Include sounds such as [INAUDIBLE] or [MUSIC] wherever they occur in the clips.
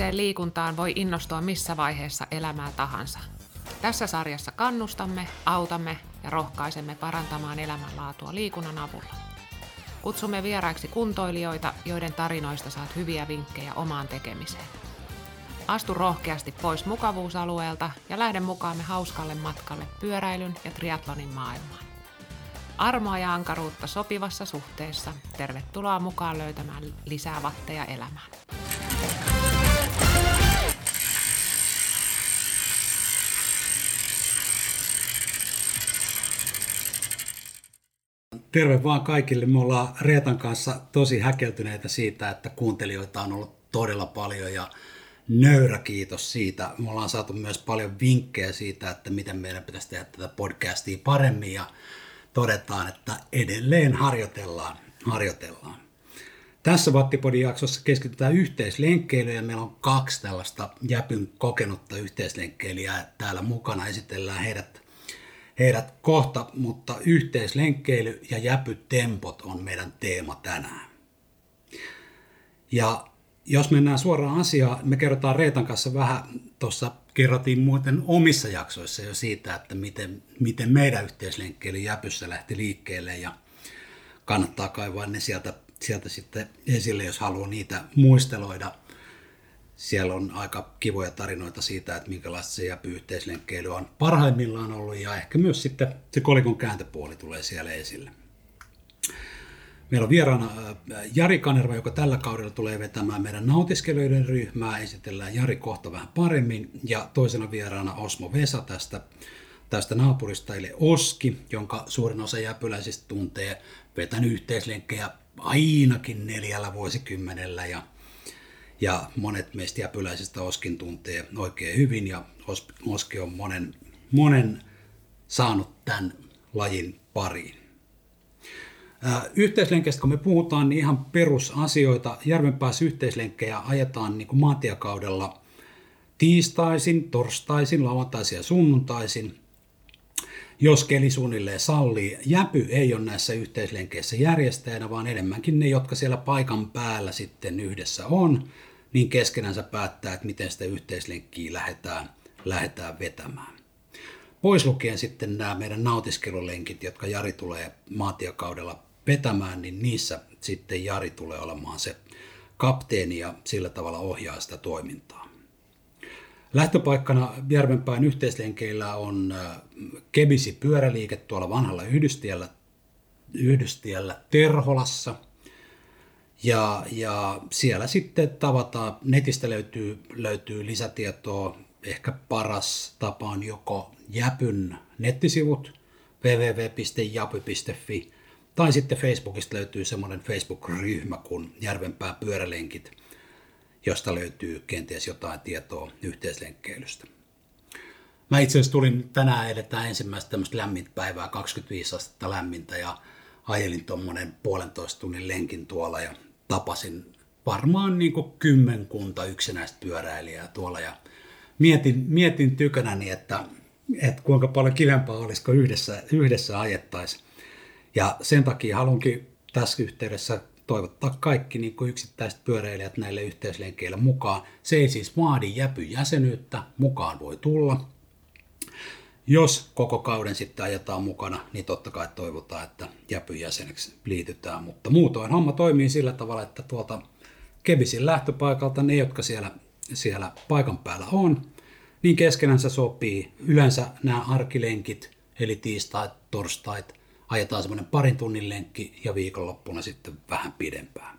Fyysiseen liikuntaan voi innostua missä vaiheessa elämää tahansa. Tässä sarjassa kannustamme, autamme ja rohkaisemme parantamaan elämänlaatua liikunnan avulla. Kutsumme vieraiksi kuntoilijoita, joiden tarinoista saat hyviä vinkkejä omaan tekemiseen. Astu rohkeasti pois mukavuusalueelta ja lähde mukaamme hauskalle matkalle pyöräilyn ja triatlonin maailmaan. Armoa ja ankaruutta sopivassa suhteessa. Tervetuloa mukaan löytämään lisää vatteja elämään. Terve vaan kaikille. Me ollaan Reetan kanssa tosi häkeltyneitä siitä, että kuuntelijoita on ollut todella paljon ja nöyrä kiitos siitä. Me ollaan saatu myös paljon vinkkejä siitä, että miten meidän pitäisi tehdä tätä podcastia paremmin ja todetaan, että edelleen harjoitellaan. harjoitellaan. Tässä Vattipodin jaksossa keskitytään yhteislenkkeilyyn ja meillä on kaksi tällaista Jäpyn kokenutta yhteislenkkeilijää täällä mukana. Esitellään heidät, heidät kohta, mutta yhteislenkkeily ja jäpytempot on meidän teema tänään. Ja jos mennään suoraan asiaan, me kerrotaan Reetan kanssa vähän, tuossa kerrottiin muuten omissa jaksoissa jo siitä, että miten, miten meidän yhteislenkkeily Jäpyssä lähti liikkeelle ja kannattaa kaivaa ne sieltä, sieltä sitten esille, jos haluaa niitä muisteloida. Siellä on aika kivoja tarinoita siitä, että minkälaista se Jäpy-yhteislenkkeily on parhaimmillaan ollut ja ehkä myös sitten se kolikon kääntöpuoli tulee siellä esille. Meillä on vieraana äh, Jari Kanerva, joka tällä kaudella tulee vetämään meidän nautiskelijoiden ryhmää. Esitellään Jari kohta vähän paremmin. Ja toisena vieraana Osmo Vesa tästä, tästä naapurista, eli Oski, jonka suurin osa jäpyläisistä tuntee vetänyt yhteislenkkejä ainakin neljällä vuosikymmenellä. Ja, ja monet meistä jäpyläisistä Oskin tuntee oikein hyvin. Ja Oski on monen, monen saanut tämän lajin pariin. Yhteislenkeistä kun me puhutaan, niin ihan perusasioita. Järvenpäässä yhteislenkkejä ajetaan niin kuin maatiakaudella tiistaisin, torstaisin, lauantaisin ja sunnuntaisin. Jos keli suunnilleen sallii, Jäpy ei ole näissä yhteislenkeissä järjestäjänä, vaan enemmänkin ne, jotka siellä paikan päällä sitten yhdessä on, niin keskenänsä päättää, että miten sitä yhteislenkkiä lähdetään, lähdetään vetämään. Pois lukien sitten nämä meidän nautiskelulenkit, jotka Jari tulee maatiakaudella vetämään, niin niissä sitten Jari tulee olemaan se kapteeni ja sillä tavalla ohjaa sitä toimintaa. Lähtöpaikkana Järvenpään yhteislenkeillä on äh, Kebisi pyöräliike tuolla vanhalla yhdystiellä, yhdystiellä Terholassa. Ja, ja siellä sitten tavataan, netistä löytyy, löytyy lisätietoa, ehkä paras tapa on joko Jäpyn nettisivut www.japy.fi tai sitten Facebookista löytyy semmoinen Facebook-ryhmä kuin Järvenpää pyörälenkit, josta löytyy kenties jotain tietoa yhteislenkkeilystä. Mä itse asiassa tulin tänään edetään ensimmäistä tämmöistä lämmintä päivää, 25 astetta lämmintä ja ajelin tuommoinen puolentoista tunnin lenkin tuolla ja tapasin varmaan niin kuin kymmenkunta yksinäistä pyöräilijää tuolla ja mietin, mietin tykönäni, että, että kuinka paljon kivempaa olisiko yhdessä, yhdessä ajettaisiin ja sen takia haluankin tässä yhteydessä toivottaa kaikki niin kuin yksittäiset pyöräilijät näille yhteislenkeille mukaan. Se ei siis vaadi jäpyjäsenyyttä, mukaan voi tulla. Jos koko kauden sitten ajetaan mukana, niin totta kai toivotaan, että jäpyjäseneksi liitytään. Mutta muutoin homma toimii sillä tavalla, että tuolta Kebisin lähtöpaikalta ne, jotka siellä, siellä paikan päällä on, niin keskenänsä sopii yleensä nämä arkilenkit, eli tiistait, torstait, ajetaan semmoinen parin tunnin lenkki ja viikonloppuna sitten vähän pidempään.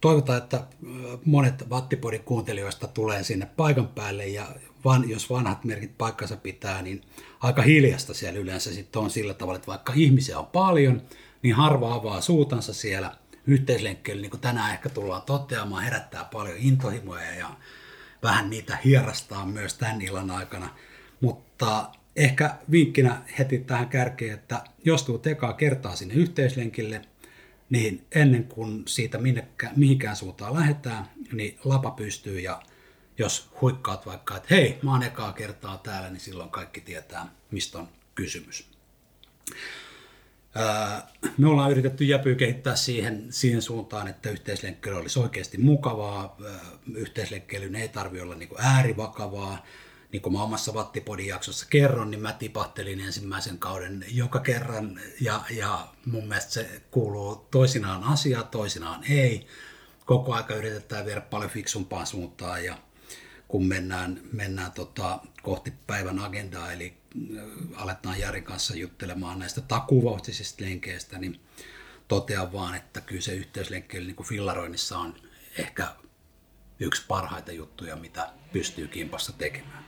Toivotaan, että monet Vattipodin kuuntelijoista tulee sinne paikan päälle ja van, jos vanhat merkit paikkansa pitää, niin aika hiljasta siellä yleensä sitten on sillä tavalla, että vaikka ihmisiä on paljon, niin harva avaa suutansa siellä yhteislenkkeillä, niin kuin tänään ehkä tullaan toteamaan, herättää paljon intohimoja ja vähän niitä hierastaa myös tämän illan aikana. Mutta ehkä vinkkinä heti tähän kärkeen, että jos tuut ekaa kertaa sinne yhteislenkille, niin ennen kuin siitä minnekään, mihinkään suuntaan lähdetään, niin lapa pystyy ja jos huikkaat vaikka, että hei, mä oon ekaa kertaa täällä, niin silloin kaikki tietää, mistä on kysymys. Me ollaan yritetty Jäpyä kehittää siihen, siihen suuntaan, että yhteislenkkeily olisi oikeasti mukavaa. Yhteislenkkeilyn ei tarvitse olla niin äärivakavaa. Niin kuin mä omassa Vattipodin jaksossa kerron, niin mä tipahtelin ensimmäisen kauden joka kerran ja, ja mun mielestä se kuuluu toisinaan asiaa, toisinaan ei. Koko aika yritetään viedä paljon fiksumpaan suuntaan ja kun mennään, mennään tota, kohti päivän agendaa, eli äh, aletaan Jarin kanssa juttelemaan näistä takuvauhtisista lenkeistä, niin totean vaan, että kyllä se yhteyslenkkeily niin kuin fillaroinnissa on ehkä yksi parhaita juttuja, mitä pystyy kimpassa tekemään.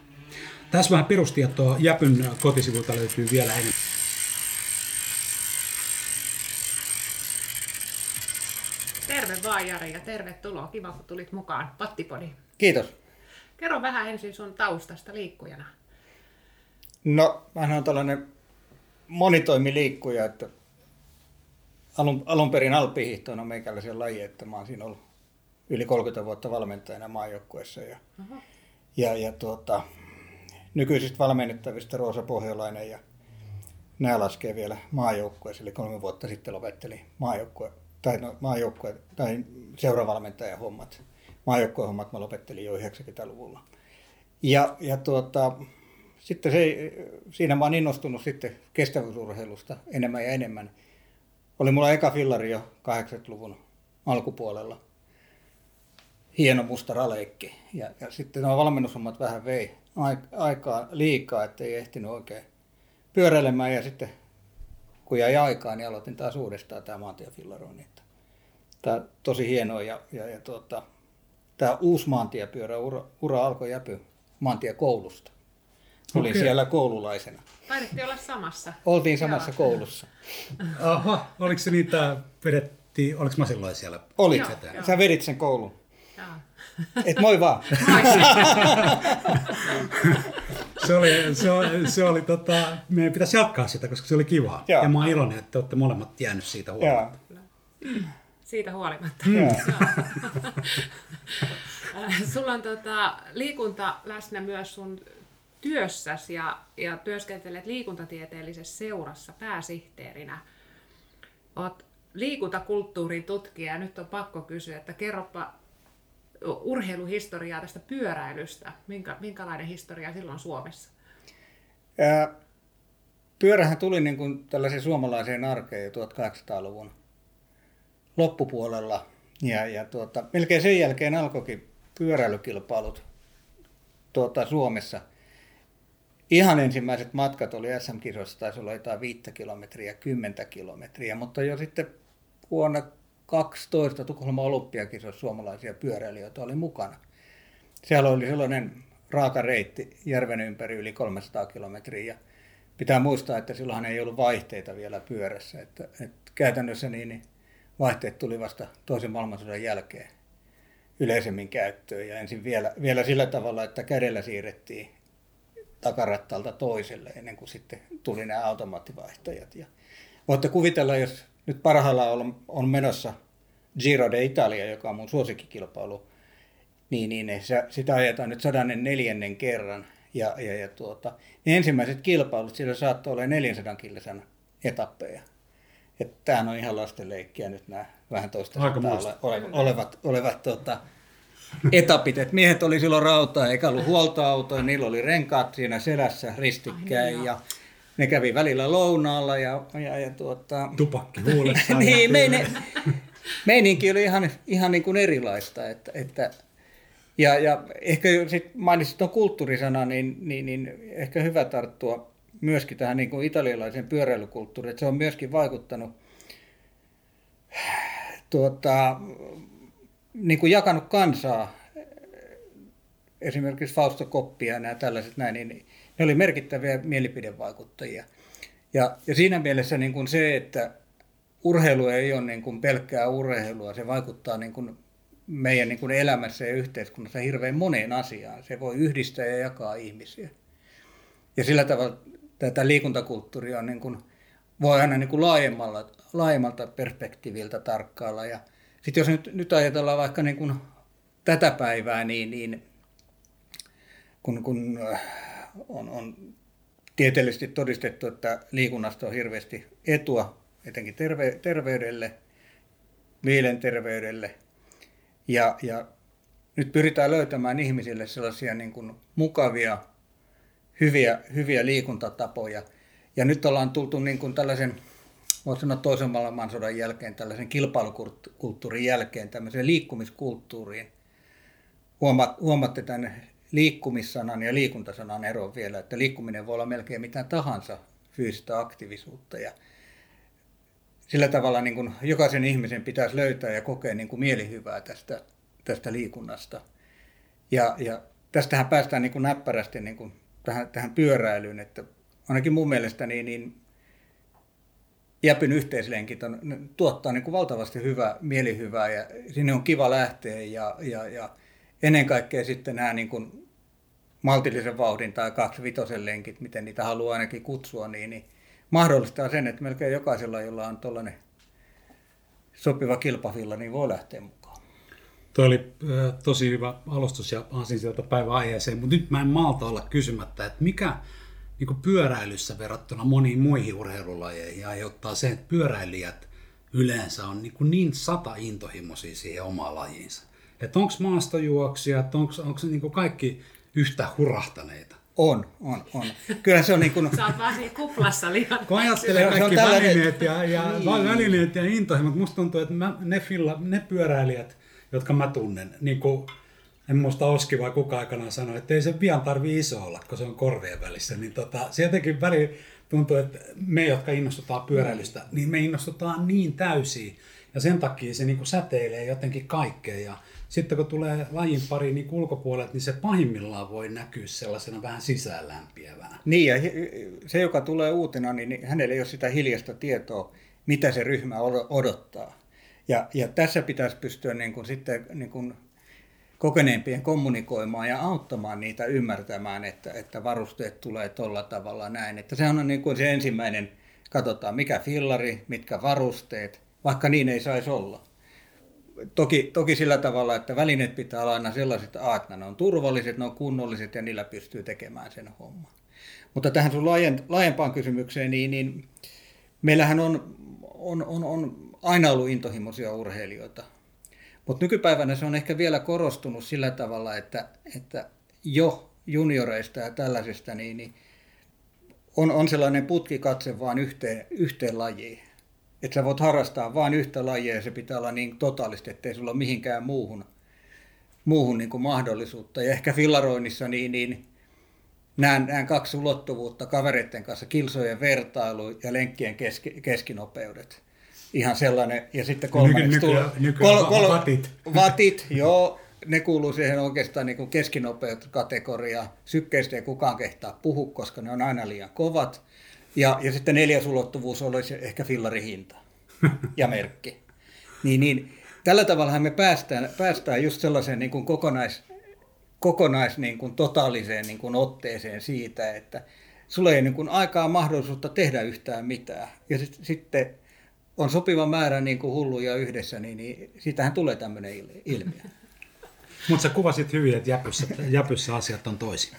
Tässä vähän perustietoa. Jäpyn kotisivulta löytyy vielä enemmän. Terve vaan Jari ja tervetuloa. Kiva kun tulit mukaan Pattipodi. Kiitos. Kerro vähän ensin sun taustasta liikkujana. No, mä on tällainen monitoimiliikkuja, että alun, alun perin alppihiihto on meikäläisen laji, että mä oon siinä ollut yli 30 vuotta valmentajana maajoukkueessa. Ja, uh-huh. ja, ja tuota, nykyisistä valmennettavista Roosa Pohjolainen ja nämä laskee vielä maajoukkueessa, eli kolme vuotta sitten lopetteli maajoukkue, tai, no, maajoukkue, tai seuravalmentajan hommat maajoukkuehommat mä lopettelin jo 90-luvulla. Ja, ja tuota, sitten se, siinä mä oon innostunut sitten kestävyysurheilusta enemmän ja enemmän. Oli mulla eka fillari jo 80-luvun alkupuolella. Hieno musta raleikki. Ja, ja sitten nuo valmennushommat vähän vei aikaa liikaa, ettei ehtinyt oikein pyöräilemään. Ja sitten kun jäi aikaa, niin aloitin taas uudestaan tämä maantiefillarointi. Tämä tosi hienoa ja, ja, ja tuota, tämä uusi maantiepyörä ura, ura alkoi Jäpy maantiekoulusta. Olin okay. siellä koululaisena. Taidettiin olla samassa. Oltiin samassa Joo. koulussa. Aha, oliko se niitä vedettiin, oliko mä silloin siellä? Olit. Joo, Sä vedit sen koulun. Joo. Et moi vaan. [LAUGHS] se oli, se oli, se oli tota, meidän pitäisi jatkaa sitä, koska se oli kiva. Ja mä oon iloinen, että olette molemmat jäänyt siitä huolimatta. Siitä huolimatta. Mm. [LAUGHS] Sulla on tota, liikunta läsnä myös sun työssäsi ja, ja työskentelet liikuntatieteellisessä seurassa pääsihteerinä. Olet liikuntakulttuurin tutkija ja nyt on pakko kysyä, että kerropa urheiluhistoriaa tästä pyöräilystä. Minkä, minkälainen historia silloin Suomessa? Ää, pyörähän tuli niin kuin tällaiseen suomalaiseen arkeen jo 1800-luvun loppupuolella. Ja, ja tuota, melkein sen jälkeen alkoikin pyöräilykilpailut tuota, Suomessa. Ihan ensimmäiset matkat oli SM-kisoissa, taisi olla jotain 5 kilometriä, 10 kilometriä, mutta jo sitten vuonna 12 Tukholman olympiakisoissa suomalaisia pyöräilijöitä oli mukana. Siellä oli sellainen raaka reitti järven ympäri yli 300 kilometriä. pitää muistaa, että silloinhan ei ollut vaihteita vielä pyörässä. Että, että käytännössä niin, niin vaihteet tuli vasta toisen maailmansodan jälkeen yleisemmin käyttöön ja ensin vielä, vielä sillä tavalla, että kädellä siirrettiin takarattalta toiselle ennen kuin sitten tuli nämä automaattivaihtajat. Ja voitte kuvitella, jos nyt parhaillaan on, menossa Giro de Italia, joka on mun suosikkikilpailu, niin, niin se, sitä ajetaan nyt 104. kerran. Ja, ja, ja tuota, niin ensimmäiset kilpailut, siellä saattoi olla 400 kilsan etappeja. Että tämähän on ihan lastenleikkiä nyt nämä vähän toista olevat, olevat, olevat tuota, etapit. Et miehet oli silloin rautaa, eikä ollut huoltoautoja, niillä oli renkaat siinä selässä ristikkäin ja ne kävi välillä lounaalla ja, ja, ja tuota... [LAUGHS] Tupakki huulessa. niin, meine, meininki oli ihan, ihan niin kuin erilaista. Että, että, ja, ja ehkä sit mainitsit tuon kulttuurisana, niin, niin, niin ehkä hyvä tarttua myöskin tähän niin kuin italialaisen pyöräilykulttuuriin, että se on myöskin vaikuttanut tuota, niin kuin jakanut kansaa, esimerkiksi Fausto Koppi ja nämä tällaiset näin, niin ne oli merkittäviä mielipidevaikuttajia. Ja, ja siinä mielessä niin kuin se, että urheilu ei ole niin kuin pelkkää urheilua, se vaikuttaa niin kuin meidän niin kuin elämässä ja yhteiskunnassa hirveän moneen asiaan. Se voi yhdistää ja jakaa ihmisiä. Ja sillä tavalla tätä liikuntakulttuuria on niin kuin, voi aina niin kuin laajemmalla, laajemmalta perspektiiviltä tarkkailla. Ja sitten jos nyt, nyt ajatellaan vaikka niin kuin tätä päivää, niin, niin kun, kun äh, on, on tieteellisesti todistettu, että liikunnasta on hirveästi etua etenkin terve, terveydelle, mielenterveydelle. Ja, ja nyt pyritään löytämään ihmisille sellaisia niin kuin mukavia, hyviä, hyviä liikuntatapoja. Ja nyt ollaan tultu niin kuin tällaisen, voisi sanoa toisen maailmansodan jälkeen, tällaisen kilpailukulttuurin jälkeen, tämmöiseen liikkumiskulttuuriin. Huomaatte tämän liikkumissanan ja liikuntasanan eron vielä, että liikkuminen voi olla melkein mitä tahansa fyysistä aktiivisuutta. Ja sillä tavalla niin kuin jokaisen ihmisen pitäisi löytää ja kokea niin kuin mielihyvää tästä, tästä liikunnasta. Ja, ja tästähän päästään niin kuin näppärästi niin kuin tähän, tähän pyöräilyyn, että ainakin mun mielestä niin, niin Jäpyn yhteislenkit on, tuottaa niin kuin valtavasti hyvää, mielihyvää ja sinne on kiva lähteä ja, ja, ja ennen kaikkea sitten nämä niin kuin maltillisen vauhdin tai kaksivitosen lenkit, miten niitä haluaa ainakin kutsua, niin, niin mahdollistaa sen, että melkein jokaisella, jolla on tuollainen sopiva kilpavilla, niin voi lähteä mukaan. Tuo oli äh, tosi hyvä alustus ja aasin sieltä päivän aiheeseen, mutta nyt mä en malta olla kysymättä, että mikä niin kuin pyöräilyssä verrattuna moniin muihin urheilulajeihin aiheuttaa sen, että pyöräilijät yleensä on niin, kuin niin sata intohimoisia siihen omaan lajiinsa. Että onko maastojuoksijat, onko, onko niin kaikki yhtä hurahtaneita? On, on, on. Kyllä se on niin kuin... [LAUGHS] Sä oot vaan siinä kuplassa liian. Kun ajattelee kaikki tällainen... välineet ja, ja niin. välineet ja intohimot, musta tuntuu, että mä, ne, filla, ne pyöräilijät, jotka mä tunnen, niin kuin, en muista Oski vai kuka aikana sanoi, että ei se pian tarvi iso olla, kun se on korvien välissä, niin tota, se jotenkin väli tuntuu, että me, jotka innostutaan pyöräilystä, niin me innostutaan niin täysin, ja sen takia se niin kuin säteilee jotenkin kaikkeen, ja sitten kun tulee lajin pari niin ulkopuolelta, niin se pahimmillaan voi näkyä sellaisena vähän sisäänlämpiävänä. Niin, ja se, joka tulee uutena, niin hänellä ei ole sitä hiljasta tietoa, mitä se ryhmä odottaa. Ja, ja tässä pitäisi pystyä niin kuin sitten niin kuin kokeneempien kommunikoimaan ja auttamaan niitä ymmärtämään, että, että varusteet tulee tuolla tavalla näin. Että se on niin kuin se ensimmäinen, katsotaan mikä fillari, mitkä varusteet, vaikka niin ei saisi olla toki, toki sillä tavalla, että välineet pitää olla aina sellaiset, että ne on turvalliset, ne on kunnolliset ja niillä pystyy tekemään sen homman. Mutta tähän sun laajempaan kysymykseen, niin, niin meillähän on, on, on, on aina ollut intohimoisia urheilijoita. Mutta nykypäivänä se on ehkä vielä korostunut sillä tavalla, että, että jo junioreista ja tällaisista, niin, niin on, on sellainen putkikatse vain yhteen, yhteen lajiin että sä voit harrastaa vain yhtä lajia ja se pitää olla niin totaalisesti, ettei sulla ole mihinkään muuhun, muuhun niin kuin mahdollisuutta. Ja ehkä fillaroinnissa niin, niin näen, näen kaksi ulottuvuutta kavereiden kanssa, kilsojen vertailu ja lenkkien keski, keskinopeudet. Ihan sellainen, ja sitten kolmanneksi nyky, tulee... Nykyään kol, kol, vatit. [LAUGHS] Vatit, joo, ne kuuluu siihen oikeastaan niin keskinopeuskategoriaan. Sykkeistä ei kukaan kehtaa puhu, koska ne on aina liian kovat. Ja, ja sitten neljäs ulottuvuus olisi ehkä fillarihinta [LAUGHS] ja merkki. Niin, niin, tällä tavalla me päästään, päästään just sellaiseen niin kuin kokonais, kokonais niin kuin totaaliseen niin kuin otteeseen siitä, että sulla ei niin kuin aikaa mahdollisuutta tehdä yhtään mitään. Ja sit, sitten on sopiva määrä niin kuin hulluja yhdessä, niin, niin siitähän tulee tämmöinen ilmiö. [LAUGHS] Mutta sä kuvasit hyvin, että jäpyssä, jäpyssä asiat on toisin.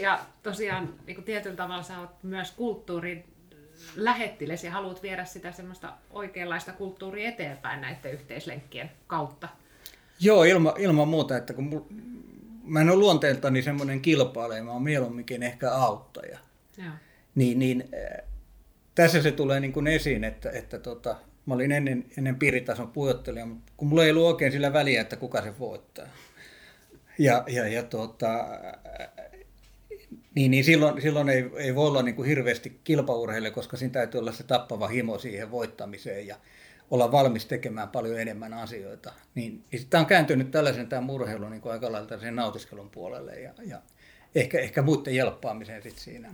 Ja tosiaan niin kuin tietyllä tavalla sä oot myös kulttuurin lähettiles ja haluat viedä sitä semmoista oikeanlaista kulttuuria eteenpäin näiden yhteislenkkien kautta. Joo, ilma, ilman muuta, että kun mul, mä en ole luonteeltani semmoinen kilpailija, mä oon mieluumminkin ehkä auttaja. Joo. Niin, niin äh, tässä se tulee niin kuin esiin, että, että tota, mä olin ennen, ennen piiritason puhuttelija, mutta kun mulla ei ollut oikein sillä väliä, että kuka se voittaa. Ja, ja, ja tota, niin, niin silloin, silloin ei, ei voi olla niin kuin hirveästi kilpaurheille, koska siinä täytyy olla se tappava himo siihen voittamiseen ja olla valmis tekemään paljon enemmän asioita. Niin, niin tämä on kääntynyt tällaisen tämä murheilu niin kuin aika lailla sen nautiskelun puolelle ja, ja ehkä, ehkä muiden jelppaamiseen sitten siinä.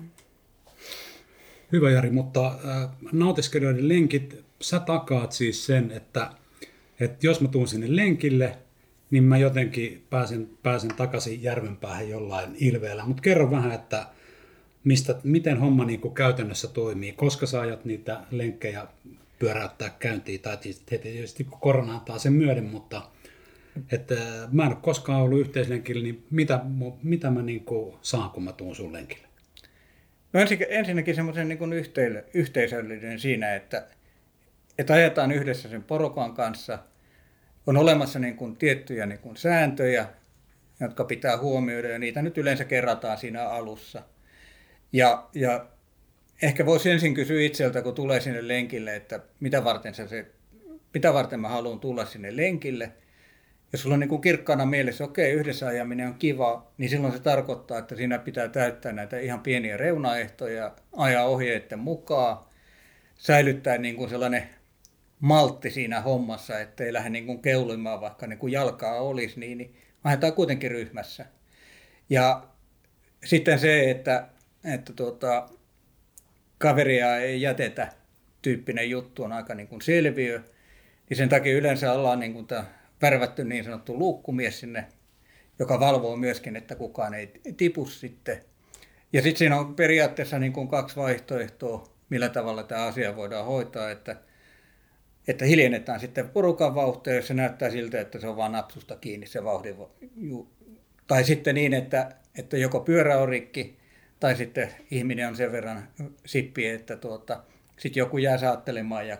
Hyvä Jari, mutta äh, nautiskelijoiden lenkit, sä takaat siis sen, että, että jos mä tuun sinne lenkille – niin mä jotenkin pääsen, pääsen takaisin järvenpäähän jollain ilveellä. Mutta kerro vähän, että mistä, miten homma niin kuin käytännössä toimii, koska sä ajat niitä lenkkejä pyöräyttää käyntiin, tai tietysti korona antaa sen myöden, mutta että mä en ole koskaan ollut yhteislenkillä, niin mitä, mitä mä niin kuin saan, kun mä tuun sun lenkille? No ensinnäkin semmoisen niin yhteisöllinen siinä, että, että ajetaan yhdessä sen porukan kanssa. On olemassa niin kuin tiettyjä niin kuin sääntöjä, jotka pitää huomioida ja niitä nyt yleensä kerrataan siinä alussa. Ja, ja ehkä voisi ensin kysyä itseltä, kun tulee sinne lenkille, että mitä varten, se, mitä varten mä haluan tulla sinne lenkille. Jos sulla on niin kuin kirkkaana mielessä, okei, yhdessä ajaminen on kiva, niin silloin se tarkoittaa, että siinä pitää täyttää näitä ihan pieniä reunaehtoja, ajaa ohjeiden mukaan, säilyttää niin kuin sellainen maltti siinä hommassa, ettei lähde niin kuin keulimaan, vaikka niin kuin jalkaa olisi, niin, niin ajetaan kuitenkin ryhmässä. Ja sitten se, että, että tuota, kaveria ei jätetä tyyppinen juttu on aika niin kuin selviö. Niin sen takia yleensä ollaan niin kuin värvätty niin sanottu luukkumies sinne, joka valvoo myöskin, että kukaan ei tipu sitten. Ja sitten siinä on periaatteessa niin kuin kaksi vaihtoehtoa, millä tavalla tämä asia voidaan hoitaa, että, että hiljennetään sitten porukan vauhtia, jos se näyttää siltä, että se on vain napsusta kiinni se vauhdin. Tai sitten niin, että, että joko pyörä on rikki, tai sitten ihminen on sen verran sippi, että tuota, sitten joku jää saattelemaan ja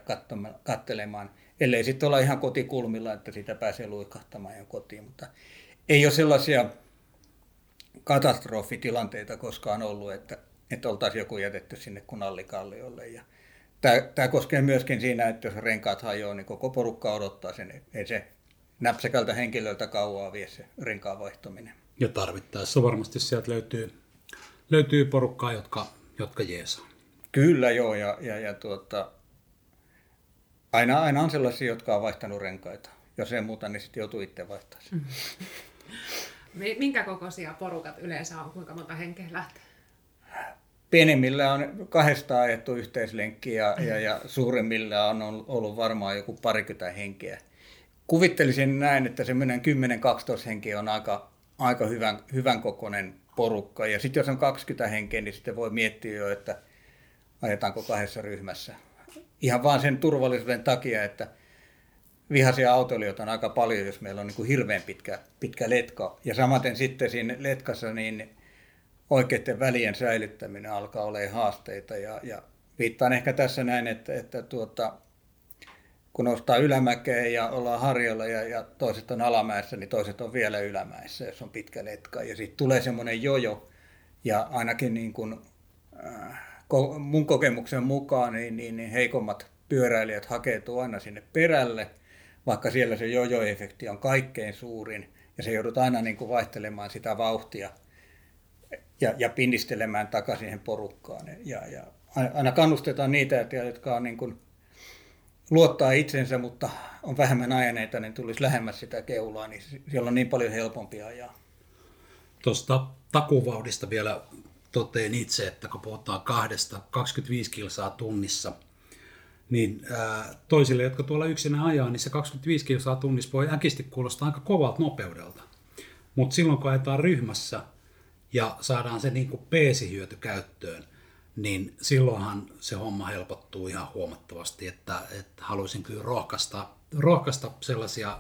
kattelemaan, ellei sitten olla ihan kotikulmilla, että sitä pääsee luikahtamaan jo kotiin, mutta ei ole sellaisia katastrofitilanteita koskaan ollut, että, että oltaisiin joku jätetty sinne kunallikalliolle. Ja tämä, tämä koskee myöskin siinä, että jos renkaat hajoaa, niin koko porukka odottaa sen. Ei se näpsäkältä henkilöltä kauaa vie se renkaan vaihtaminen. Ja tarvittaessa varmasti sieltä löytyy löytyy porukkaa, jotka, jotka jeesaa. Kyllä joo, ja, ja, ja tuota, aina, aina on sellaisia, jotka on vaihtanut renkaita. Jos ei muuta, niin sitten joutuu itse vaihtamaan mm. [LAUGHS] Minkä kokoisia porukat yleensä on? Kuinka monta henkeä lähtee? Pienimmillä on kahdesta ajettu yhteislenkki ja, ja, ja suurimmilla on ollut varmaan joku parikymmentä henkeä. Kuvittelisin näin, että semmoinen 10-12 henkeä on aika, aika hyvän, hyvän kokoinen porukka. Ja sitten jos on 20 henkeä, niin sitten voi miettiä jo, että ajetaanko kahdessa ryhmässä. Ihan vaan sen turvallisuuden takia, että vihaisia autoilijoita on aika paljon, jos meillä on niin kuin hirveän pitkä, pitkä letka. Ja samaten sitten siinä letkassa niin oikeiden välien säilyttäminen alkaa olla haasteita. Ja, ja viittaan ehkä tässä näin, että, että tuota, kun nostaa ylämäkeen ja ollaan harjoilla ja, ja toiset on alamäessä, niin toiset on vielä ylämäessä, jos on pitkä letka. Ja sitten tulee semmoinen jojo, ja ainakin niin kun, äh, mun kokemuksen mukaan niin, niin, niin heikommat pyöräilijät hakeutuu aina sinne perälle, vaikka siellä se jojo-efekti on kaikkein suurin, ja se joudut aina niin kuin vaihtelemaan sitä vauhtia ja, ja pinnistelemään takaisin siihen porukkaan. Ja, ja aina kannustetaan niitä, jotka on niin kuin luottaa itsensä, mutta on vähemmän ajaneita, niin tulisi lähemmäs sitä keulaa, niin siellä on niin paljon helpompi ajaa. Tuosta takuvauhdista vielä toteen itse, että kun puhutaan kahdesta 25 kilsaa tunnissa, niin ää, toisille, jotka tuolla yksinä ajaa, niin se 25 kilsaa tunnissa voi äkisti kuulostaa aika kovalta nopeudelta. Mutta silloin kun ajetaan ryhmässä ja saadaan se niin peesihyöty käyttöön, niin silloinhan se homma helpottuu ihan huomattavasti, että, että haluaisin kyllä rohkaista, rohkaista sellaisia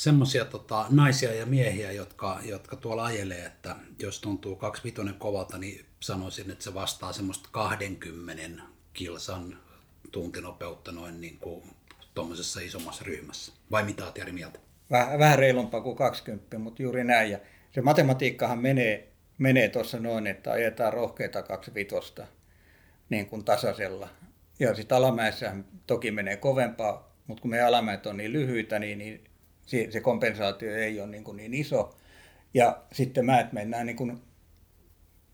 semmoisia tota, naisia ja miehiä, jotka, jotka tuolla ajelee, että jos tuntuu kaksi vitonen kovalta, niin sanoisin, että se vastaa semmoista 20 kilsan tuntinopeutta noin niin kuin tuommoisessa isommassa ryhmässä. Vai mitä olet Jari mieltä? Vähän, vähän reilumpaa kuin 20, mutta juuri näin. Ja se matematiikkahan menee menee tuossa noin, että ajetaan rohkeita kaksi vitosta niin kuin tasaisella. Ja sitten alamäessä toki menee kovempaa, mutta kun me alamäet on niin lyhyitä, niin, niin se kompensaatio ei ole niin, kuin niin iso. Ja sitten mäet mennään niin kuin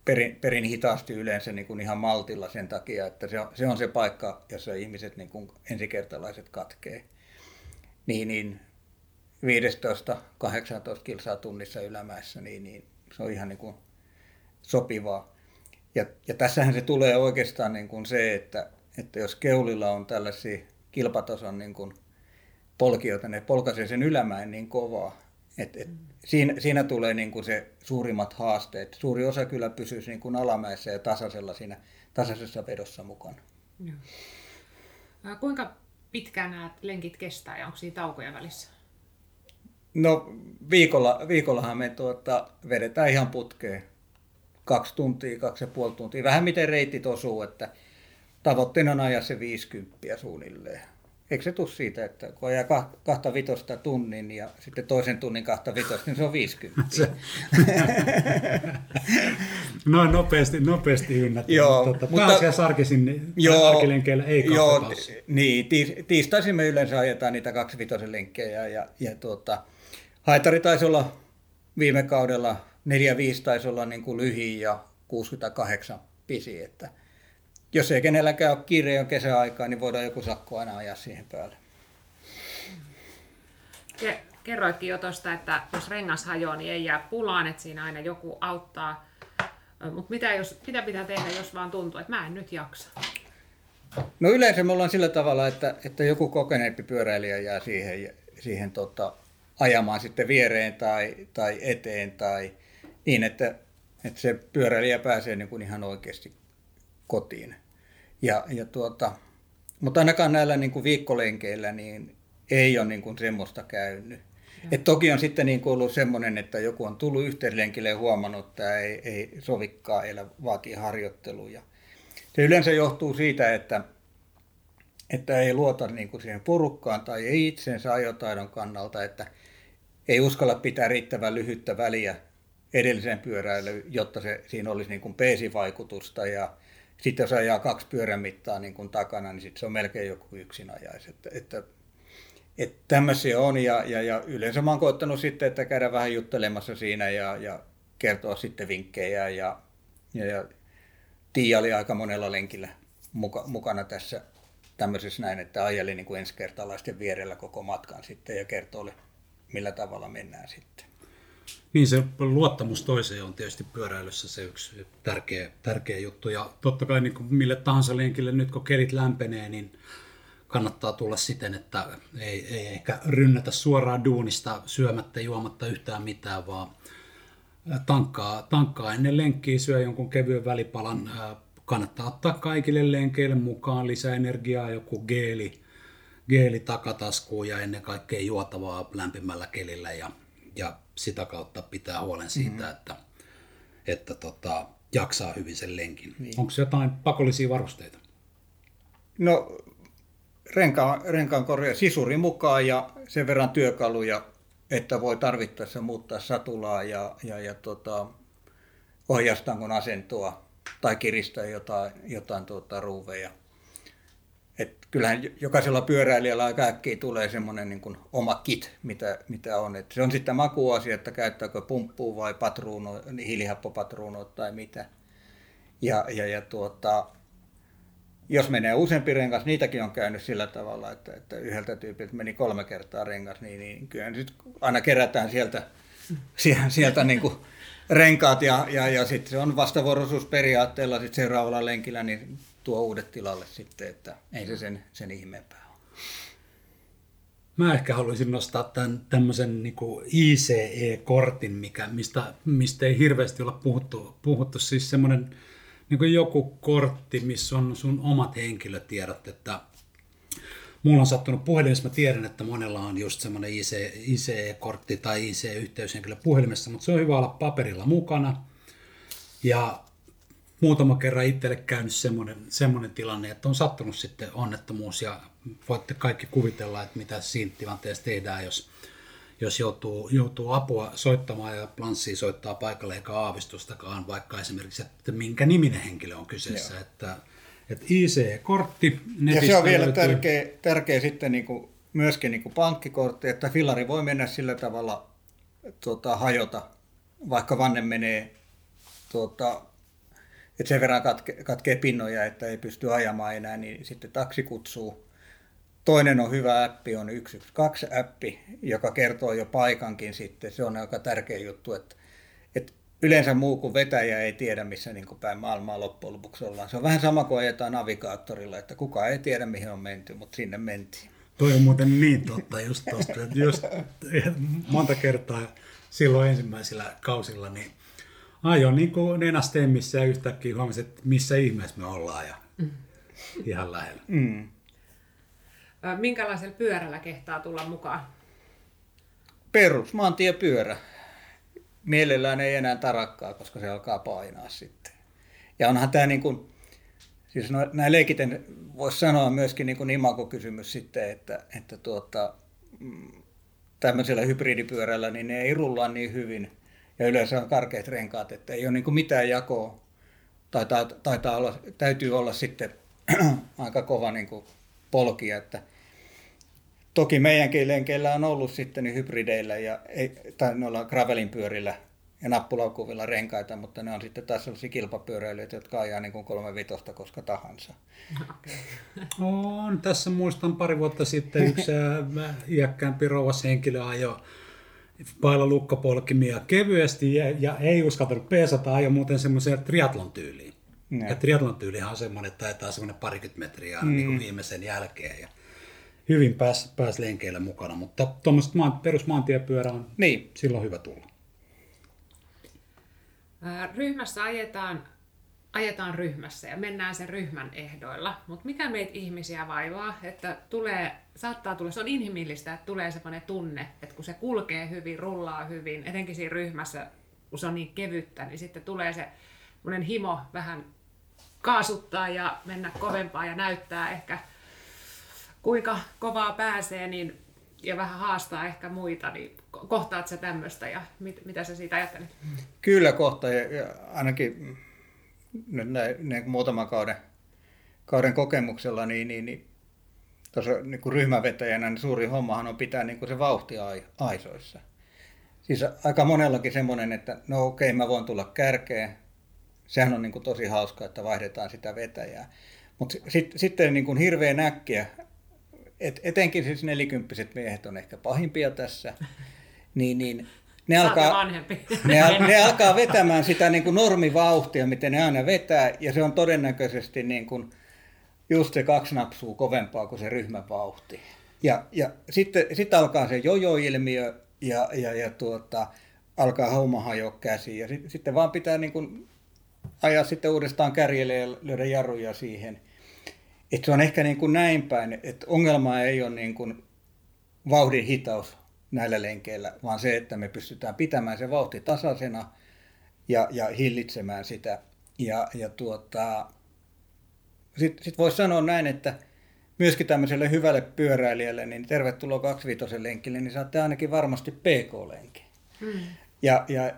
perin, perin hitaasti yleensä niin kuin ihan maltilla sen takia, että se on se, on se paikka, jossa ihmiset niin kuin ensikertalaiset katkee. Niin, niin 15-18 kilsaa tunnissa ylämäessä, niin, niin se on ihan niin kuin sopivaa. Ja, ja tässähän se tulee oikeastaan niin kuin se, että, että jos keulilla on tällaisia kilpatason niin kuin polkijoita, ne polkaisee sen ylämäen niin kovaa. Et, et, siinä, siinä tulee niin kuin se suurimmat haasteet. Suuri osa kyllä pysyisi niin kuin alamäessä ja tasaisella siinä tasaisessa vedossa mukana. Joo. Kuinka pitkään nämä lenkit kestää ja onko siinä taukoja välissä? No viikolla, viikollahan me tuota, vedetään ihan putkeen kaksi tuntia, kaksi ja puoli tuntia. Vähän miten reitit osuu, että tavoitteena on ajaa se 50 suunnilleen. Eikö se tule siitä, että kun ajaa kahta vitosta tunnin ja sitten toisen tunnin kahta vitosta, niin se on 50. [LAUGHS] Se. [LAUGHS] Noin nopeasti, nopeasti ynnät. Joo, tota, mutta sarkisin, niin joo, ei joo, Niin, tiis, tiistaisin me yleensä ajetaan niitä kaksi vitosen lenkkejä ja, ja tuota, haitari taisi olla viime kaudella 4-5 taisi olla niin kuin lyhi ja 68 pisi, että jos ei kenelläkään ole kiire jo kesäaikaa, niin voidaan joku sakko aina ajaa siihen päälle. Kerroitkin jo tuosta, että jos rengas hajoaa, niin ei jää pulaan, että siinä aina joku auttaa. Mutta mitä, jos, mitä pitää tehdä, jos vaan tuntuu, että mä en nyt jaksa? No yleensä me ollaan sillä tavalla, että, että joku kokeneempi pyöräilijä jää siihen, siihen tota, ajamaan sitten viereen tai, tai eteen tai niin, että, että se pyöräilijä pääsee niin kuin ihan oikeasti kotiin. Ja, ja tuota, mutta ainakaan näillä niin kuin viikkolenkeillä niin ei ole niin kuin semmoista käynyt. Et toki on sitten niin kuin ollut semmoinen, että joku on tullut yhteislenkille ja huomannut, että ei, ei sovikkaa, elä vaatii harjoitteluja. Se yleensä johtuu siitä, että, että ei luota niin kuin siihen porukkaan tai ei itsensä ajotaidon kannalta, että ei uskalla pitää riittävän lyhyttä väliä edelliseen pyöräilyyn, jotta se, siinä olisi niin kuin peesivaikutusta ja sitten jos ajaa kaksi pyörän mittaa niin kuin takana, niin sitten se on melkein joku yksin ajais. Että, että, että tämmöisiä on ja, ja, ja yleensä mä oon koettanut sitten, että käydä vähän juttelemassa siinä ja, ja kertoa sitten vinkkejä ja, ja, ja Tiia oli aika monella lenkillä muka, mukana tässä tämmöisessä näin, että ajeli niin kuin ensikertalaisten vierellä koko matkan sitten ja kertoi, millä tavalla mennään sitten. Niin se luottamus toiseen on tietysti pyöräilyssä se yksi tärkeä, tärkeä juttu. Ja totta kai niin kuin mille tahansa lenkille nyt kun kelit lämpenee, niin kannattaa tulla siten, että ei, ei ehkä rynnätä suoraan duunista syömättä juomatta yhtään mitään, vaan tankkaa, tankkaa ennen lenkkiä, syö jonkun kevyen välipalan. Kannattaa ottaa kaikille lenkeille mukaan lisäenergiaa, joku geeli, geeli takataskuun ja ennen kaikkea juotavaa lämpimällä kelillä ja, ja sitä kautta pitää huolen siitä, mm-hmm. että, että tota, jaksaa hyvin sen lenkin. Niin. Onko jotain pakollisia varusteita? No renkaan, renkaan korja sisuri mukaan ja sen verran työkaluja, että voi tarvittaessa muuttaa satulaa ja, ja, ja tota, ohjastangon asentoa tai kiristää jotain, jotain tuota, ruuveja kyllähän jokaisella pyöräilijällä aika äkkiä tulee semmoinen niin oma kit, mitä, mitä on. Et se on sitten makuasia, että käyttääkö pumppua vai patruuno, hiilihappopatruunoa tai mitä. Ja, ja, ja tuota, jos menee useampi rengas, niitäkin on käynyt sillä tavalla, että, että yhdeltä tyypiltä meni kolme kertaa rengas, niin, niin kyllä nyt aina kerätään sieltä, sieltä, sieltä niin kuin renkaat ja, ja, ja sitten se on vastavuoroisuusperiaatteella sit seuraavalla lenkillä, niin tuo uudet tilalle sitten, että ei se sen, sen ihmeempää ole. Mä ehkä haluaisin nostaa tämän tämmöisen niin ICE-kortin, mikä, mistä, mistä ei hirveästi olla puhuttu. puhuttu. Siis semmoinen niin joku kortti, missä on sun omat henkilötiedot, että mulla on sattunut puhelimessa, mä tiedän, että monella on just semmoinen IC, ICE-kortti tai IC-yhteyshenkilö puhelimessa, mutta se on hyvä olla paperilla mukana. Ja muutama kerran itselle käynyt semmoinen, semmoinen tilanne, että on sattunut sitten onnettomuus ja voitte kaikki kuvitella, että mitä siinä tilanteessa tehdään, jos, jos joutuu, joutuu apua soittamaan ja planssiin soittaa paikalle eikä aavistustakaan, vaikka esimerkiksi, että minkä niminen henkilö on kyseessä. Joo. Että, että IC-kortti. Ja se on vielä löytyy... tärkeä, tärkeä sitten niin kuin, myöskin niin kuin pankkikortti, että filari voi mennä sillä tavalla tuota, hajota, vaikka vanne menee tuota, että sen verran katke, katkee pinnoja, että ei pysty ajamaan enää, niin sitten taksi kutsuu. Toinen on hyvä appi, on 112 appi, joka kertoo jo paikankin sitten. Se on aika tärkeä juttu, että, että yleensä muu kuin vetäjä ei tiedä, missä niin kuin päin maailmaa loppujen lopuksi ollaan. Se on vähän sama kuin ajetaan navigaattorilla, että kukaan ei tiedä, mihin on menty, mutta sinne mentiin. Toi on muuten niin totta just tosta, että just monta kertaa silloin ensimmäisillä kausilla, niin ajoin niin kuin nenastemmissä ja yhtäkkiä huomasin, että missä ihmeessä me ollaan ja mm. ihan lähellä. Mm. Minkälaisella pyörällä kehtaa tulla mukaan? Perus maantiepyörä. mielellään ei enää tarakkaa, koska se alkaa painaa sitten. Ja onhan tämä niin kuin, siis no, näin leikiten voisi sanoa myöskin niin kuin imakokysymys sitten, että, että tuota, mm, tämmöisellä hybridipyörällä niin ne ei rullaa niin hyvin ja yleensä on karkeat renkaat, että ei ole niin kuin mitään jakoa. Taitaa, taitaa olla, täytyy olla sitten [CLEARS THROAT] aika kova niin kuin polkia, että toki meidänkin lenkeillä on ollut sitten niin hybrideillä ja tai noilla gravelin pyörillä ja nappulaukuvilla renkaita, mutta ne on sitten taas sellaisia kilpapyöräilijöitä, jotka ajaa niin kuin kolme vitosta koska tahansa. [LAUGHS] On. Tässä muistan pari vuotta sitten yksi iäkkäämpi rouvas henkilö ajoi pailla lukkopolkimia kevyesti ja, ja ei uskaltanut peesata, ajoi muuten semmoiseen triatlon tyyliin. Ne. Ja triatlon tyylihan on semmoinen, että taitaa semmoinen parikymmentä metriä mm. niin kuin viimeisen jälkeen. Ja hyvin pääsi pääs lenkeillä mukana, mutta tuommoista maan, perusmaantiepyörä on niin. silloin hyvä tulla. Ryhmässä ajetaan, ajetaan ryhmässä ja mennään sen ryhmän ehdoilla, mutta mikä meitä ihmisiä vaivaa, että tulee, saattaa tulla, se on inhimillistä, että tulee sellainen tunne, että kun se kulkee hyvin, rullaa hyvin, etenkin siinä ryhmässä, kun se on niin kevyttä, niin sitten tulee se himo vähän kaasuttaa ja mennä kovempaa ja näyttää ehkä kuinka kovaa pääsee niin, ja vähän haastaa ehkä muita, niin kohtaat sä tämmöistä ja mit, mitä sä siitä ajattelet? Kyllä kohta ja ainakin nyt näin, näin muutaman kauden, kauden kokemuksella, niin, niin, niin tuossa niin kuin ryhmävetäjänä niin suuri hommahan on pitää niin kuin se vauhti aisoissa. Siis aika monellakin semmoinen, että no okei, okay, mä voin tulla kärkeen. Sehän on niin kuin tosi hauska, että vaihdetaan sitä vetäjää. Mutta sit, sitten niin kuin hirveän äkkiä, et, etenkin siis nelikymppiset miehet on ehkä pahimpia tässä, [LAUGHS] niin, niin ne alkaa, [LAUGHS] ne, ne alkaa vetämään sitä niin kuin normivauhtia, miten ne aina vetää, ja se on todennäköisesti niin kuin just se kaksi napsua kovempaa kuin se ryhmän vauhti. Ja, ja sitten, sitten alkaa se jojo-ilmiö, ja, ja, ja tuota, alkaa homma hajoa käsiin, ja sit, sitten vaan pitää niin kuin ajaa sitten uudestaan kärjelle ja lyödä jarruja siihen. Et se on ehkä niin kuin näin päin, että ongelma ei ole niin kuin vauhdin hitaus näillä lenkeillä, vaan se, että me pystytään pitämään se vauhti tasaisena ja, ja hillitsemään sitä. Ja, ja tuota, sitten sit voisi sanoa näin, että myöskin tämmöiselle hyvälle pyöräilijälle, niin tervetuloa 25 lenkille, niin saatte ainakin varmasti PK-lenki. Hmm. Ja, ja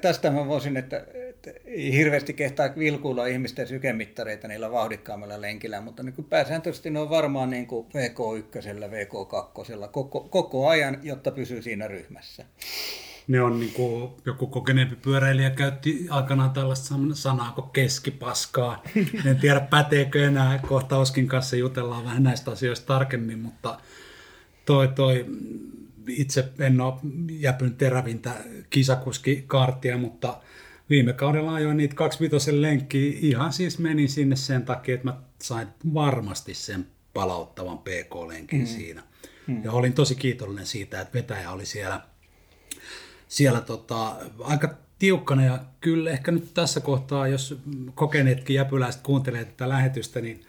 tästä mä voisin, että, että hirveästi kehtaa vilkuilla ihmisten sykemittareita niillä vauhdikkaammilla lenkillä, mutta niin pääsääntöisesti ne on varmaan niin kuin VK1, VK2 koko, koko ajan, jotta pysyy siinä ryhmässä. Ne on niin kuin, joku kokeneempi pyöräilijä käytti aikanaan tällaista sanaa kuin keskipaskaa. [LAUGHS] En tiedä päteekö enää, kohta Oskin kanssa jutellaan vähän näistä asioista tarkemmin, mutta toi, toi itse en ole jäpyn terävintä kisakuskikaartia, mutta viime kaudella ajoin niitä 25 lenkkiä. Ihan siis menin sinne sen takia, että mä sain varmasti sen palauttavan PK-lenkin mm. siinä. Mm. Ja olin tosi kiitollinen siitä, että vetäjä oli siellä, siellä tota, aika tiukkana ja kyllä ehkä nyt tässä kohtaa, jos kokeneetkin jäpyläiset kuuntelee tätä lähetystä, niin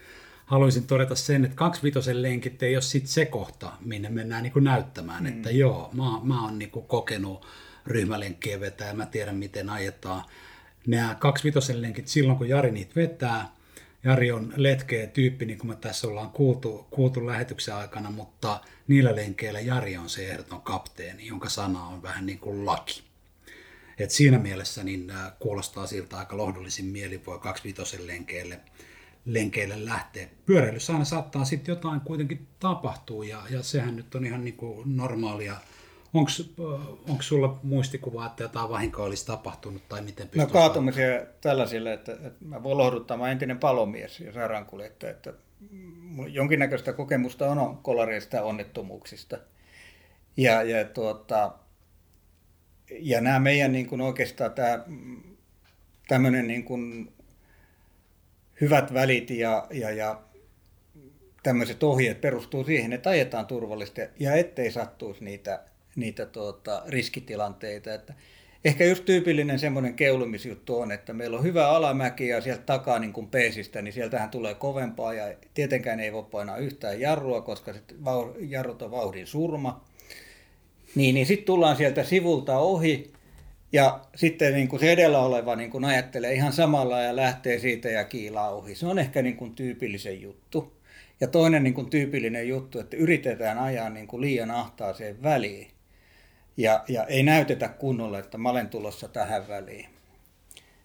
haluaisin todeta sen, että kaksivitosen lenkit ei ole sit se kohta, minne mennään niin kuin näyttämään, mm. että joo, mä, mä oon niin kuin kokenut ryhmälenkkien vetää ja mä tiedän miten ajetaan. Nämä kaksivitosen lenkit silloin, kun Jari niitä vetää, Jari on letkeä tyyppi, niin kuin me tässä ollaan kuultu, kuultu lähetyksen aikana, mutta niillä lenkeillä Jari on se ehdoton kapteeni, jonka sana on vähän niin kuin laki. Et siinä mielessä niin äh, kuulostaa siltä aika lohdullisin mieli voi kaksivitosen lenkeille – lenkeille lähtee. Pyöräilyssä aina saattaa sitten jotain kuitenkin tapahtua ja, ja sehän nyt on ihan niin kuin normaalia. Onko sulla muistikuvaa, että jotain vahinkoa olisi tapahtunut tai miten No kaatumisia tällaisille, että, että mä voin lohduttaa, mä entinen palomies ja sairaankuljettaja, että jonkinnäköistä kokemusta on kolareista onnettomuuksista. Ja, ja, tuota, ja nämä meidän niin kuin oikeastaan tämä tämmöinen niin kuin hyvät välit ja, ja, ja tämmöiset ohjeet perustuu siihen, että ajetaan turvallisesti ja ettei sattuisi niitä, niitä tuota, riskitilanteita. Että ehkä just tyypillinen semmoinen keulimisjuttu on, että meillä on hyvä alamäki ja sieltä takaa niin kuin peesistä, niin sieltähän tulee kovempaa ja tietenkään ei voi painaa yhtään jarrua, koska jarrut on vauhdin surma. Niin, niin sitten tullaan sieltä sivulta ohi Ja sitten niin kuin se edellä oleva niin kuin ajattelee ihan samalla ja lähtee siitä ja kiilaa ohi. Se on ehkä niin kuin tyypillisen juttu. Ja toinen niin kuin tyypillinen juttu, että yritetään ajaa niin kuin liian ahtaaseen väliin. Ja, ja ei näytetä kunnolla, että mä olen tulossa tähän väliin.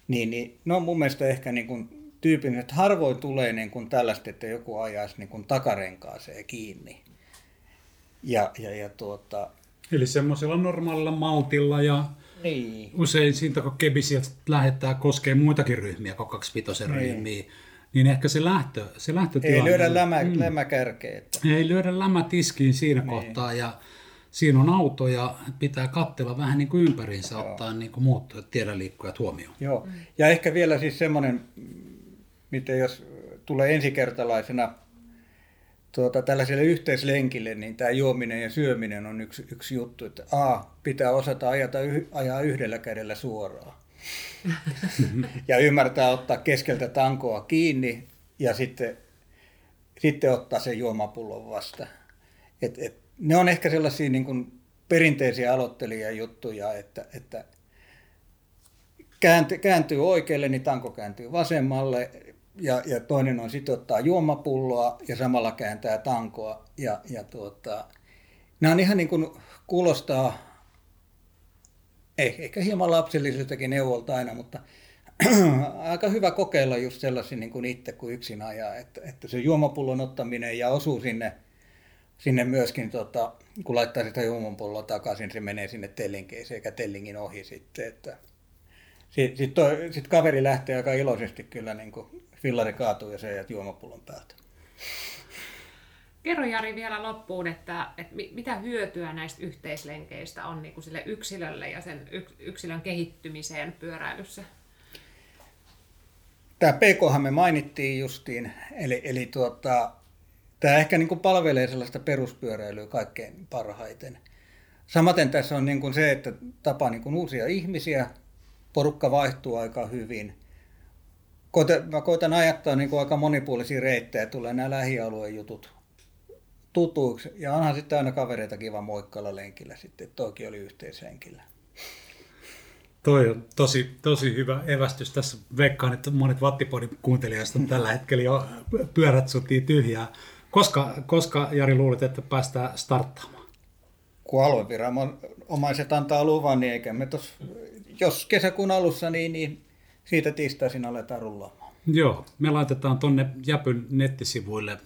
Niin, niin no mun mielestä ehkä niin kuin tyypillinen, että harvoin tulee niin kuin tällaista, että joku ajaisi niin kuin takarenkaaseen kiinni. Ja, ja, ja tuota, Eli semmoisella normaalilla maltilla ja niin. usein siitä, kun kebisiä lähettää koskee muitakin ryhmiä kuin 25 niin. ryhmiä, niin ehkä se lähtö, se lähtötilanne... Ei lyödä lämä, mm. lämäkärkeä. Että... Ei lyödä lämä tiskiin siinä niin. kohtaa ja siinä on auto ja pitää katsella vähän niin kuin ympäriinsä, Joo. ottaa niin kuin muut tiedänliikkujat huomioon. Joo, ja ehkä vielä siis semmoinen, miten jos tulee ensikertalaisena tuota, tällaiselle yhteislenkille, niin tämä juominen ja syöminen on yksi, yksi juttu, että A, pitää osata ajata, ajaa yhdellä kädellä suoraan. ja ymmärtää ottaa keskeltä tankoa kiinni ja sitten, sitten ottaa sen juomapullon vasta. Et, et, ne on ehkä sellaisia niin kuin perinteisiä aloittelijajuttuja, että, että kääntyy, kääntyy oikealle, niin tanko kääntyy vasemmalle, ja, ja toinen on sitten ottaa juomapulloa ja samalla kääntää tankoa. Ja, ja tuota, nämä on ihan niin kuin kuulostaa, ei, ehkä hieman lapsellisiltakin neuvolta aina, mutta [CLEARS THROAT] aika hyvä kokeilla just sellaisia niin kuin itse kuin yksin ajaa, että, että se juomapullon ottaminen ja osuu sinne, sinne myöskin, tota, kun laittaa sitä juomapulloa takaisin, se menee sinne tellinkeeseen eikä tellingin ohi sitten, että sitten sit, sit kaveri lähtee aika iloisesti kyllä niin kuin fillari kaatuu ja se jäät juomapullon päältä. Kerro Jari vielä loppuun, että, että mitä hyötyä näistä yhteislenkeistä on niin kuin sille yksilölle ja sen yksilön kehittymiseen pyöräilyssä? Tämä PK me mainittiin justiin, eli, eli tuota, tämä ehkä niin kuin palvelee sellaista peruspyöräilyä kaikkein parhaiten. Samaten tässä on niin kuin se, että tapaa niin kuin uusia ihmisiä, porukka vaihtuu aika hyvin – mä koitan ajattaa niin kuin aika monipuolisia reittejä, tulee nämä lähialueen jutut tutuiksi. Ja onhan sitten aina kavereita kiva moikkailla lenkillä sitten, toki oli yhteishenkillä. Toi on tosi, tosi hyvä evästys. Tässä veikkaan, että monet Vattipodin kuuntelijasta tällä hetkellä jo pyörät sutii tyhjää. Koska, koska Jari luulet, että päästään starttaamaan? Kun alueviranomaiset antaa luvan, niin eikä me tos, jos kesäkuun alussa, niin, niin siitä tiistaisin aletaan rullaamaan. Joo, me laitetaan tonne Jäpyn nettisivuille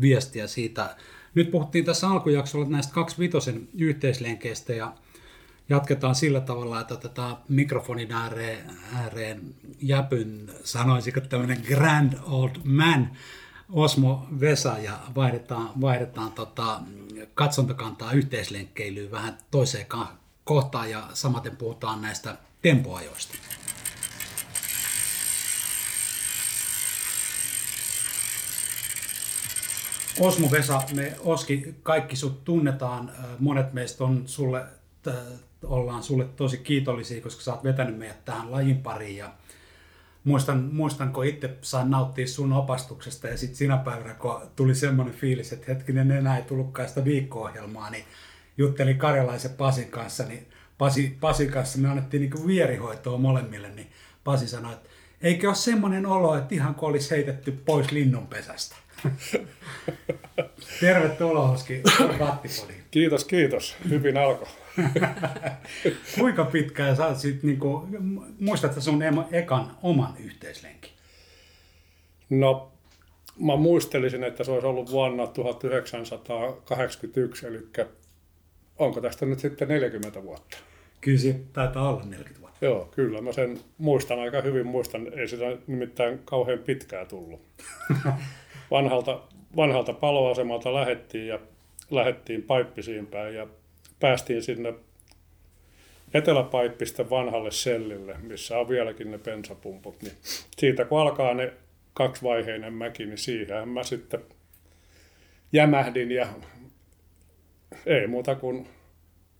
viestiä siitä. Nyt puhuttiin tässä alkujaksolla näistä kaksi vitosen yhteislenkeistä ja jatketaan sillä tavalla, että otetaan mikrofonin ääreen, ääreen Jäpyn, sanoisiko tämmöinen grand old man, Osmo Vesa ja vaihdetaan, vaihdetaan tota, katsontakantaa yhteislenkkeilyyn vähän toiseen kohtaan ja samaten puhutaan näistä tempoajoista. Osmo Vesa, me Oski, kaikki sut tunnetaan. Monet meistä on sulle, t- ollaan sulle tosi kiitollisia, koska sä oot vetänyt meidät tähän lajin pariin. Ja muistan, muistan, kun itse sain nauttia sun opastuksesta ja sitten sinä päivänä, kun tuli semmoinen fiilis, että hetkinen enää ei tullutkaan sitä viikko-ohjelmaa, niin juttelin Karjalaisen Pasin kanssa, niin Pasi, Pasin kanssa me annettiin niin vierihoitoa molemmille, niin Pasi sanoi, että eikö ole semmoinen olo, että ihan kuin olisi heitetty pois linnunpesästä. [LAUGHS] Tervetuloa Oski Vattipodiin. Kiitos, kiitos. Hyvin alkoi. [LAUGHS] Kuinka pitkään sä sit, niinku, muistatko sun ekan oman yhteislenkin? No, mä muistelisin, että se olisi ollut vuonna 1981, eli onko tästä nyt sitten 40 vuotta? Kyllä se taitaa olla 40 vuotta. Joo, kyllä. Mä sen muistan aika hyvin. Muistan, ei sitä nimittäin kauhean pitkää tullut. [LAUGHS] vanhalta, vanhalta paloasemalta lähettiin ja lähettiin paippisiin päin ja päästiin sinne Eteläpaippisten vanhalle sellille, missä on vieläkin ne pensapumput. Niin siitä kun alkaa ne kaksivaiheinen mäki, niin siihen mä sitten jämähdin ja ei muuta kuin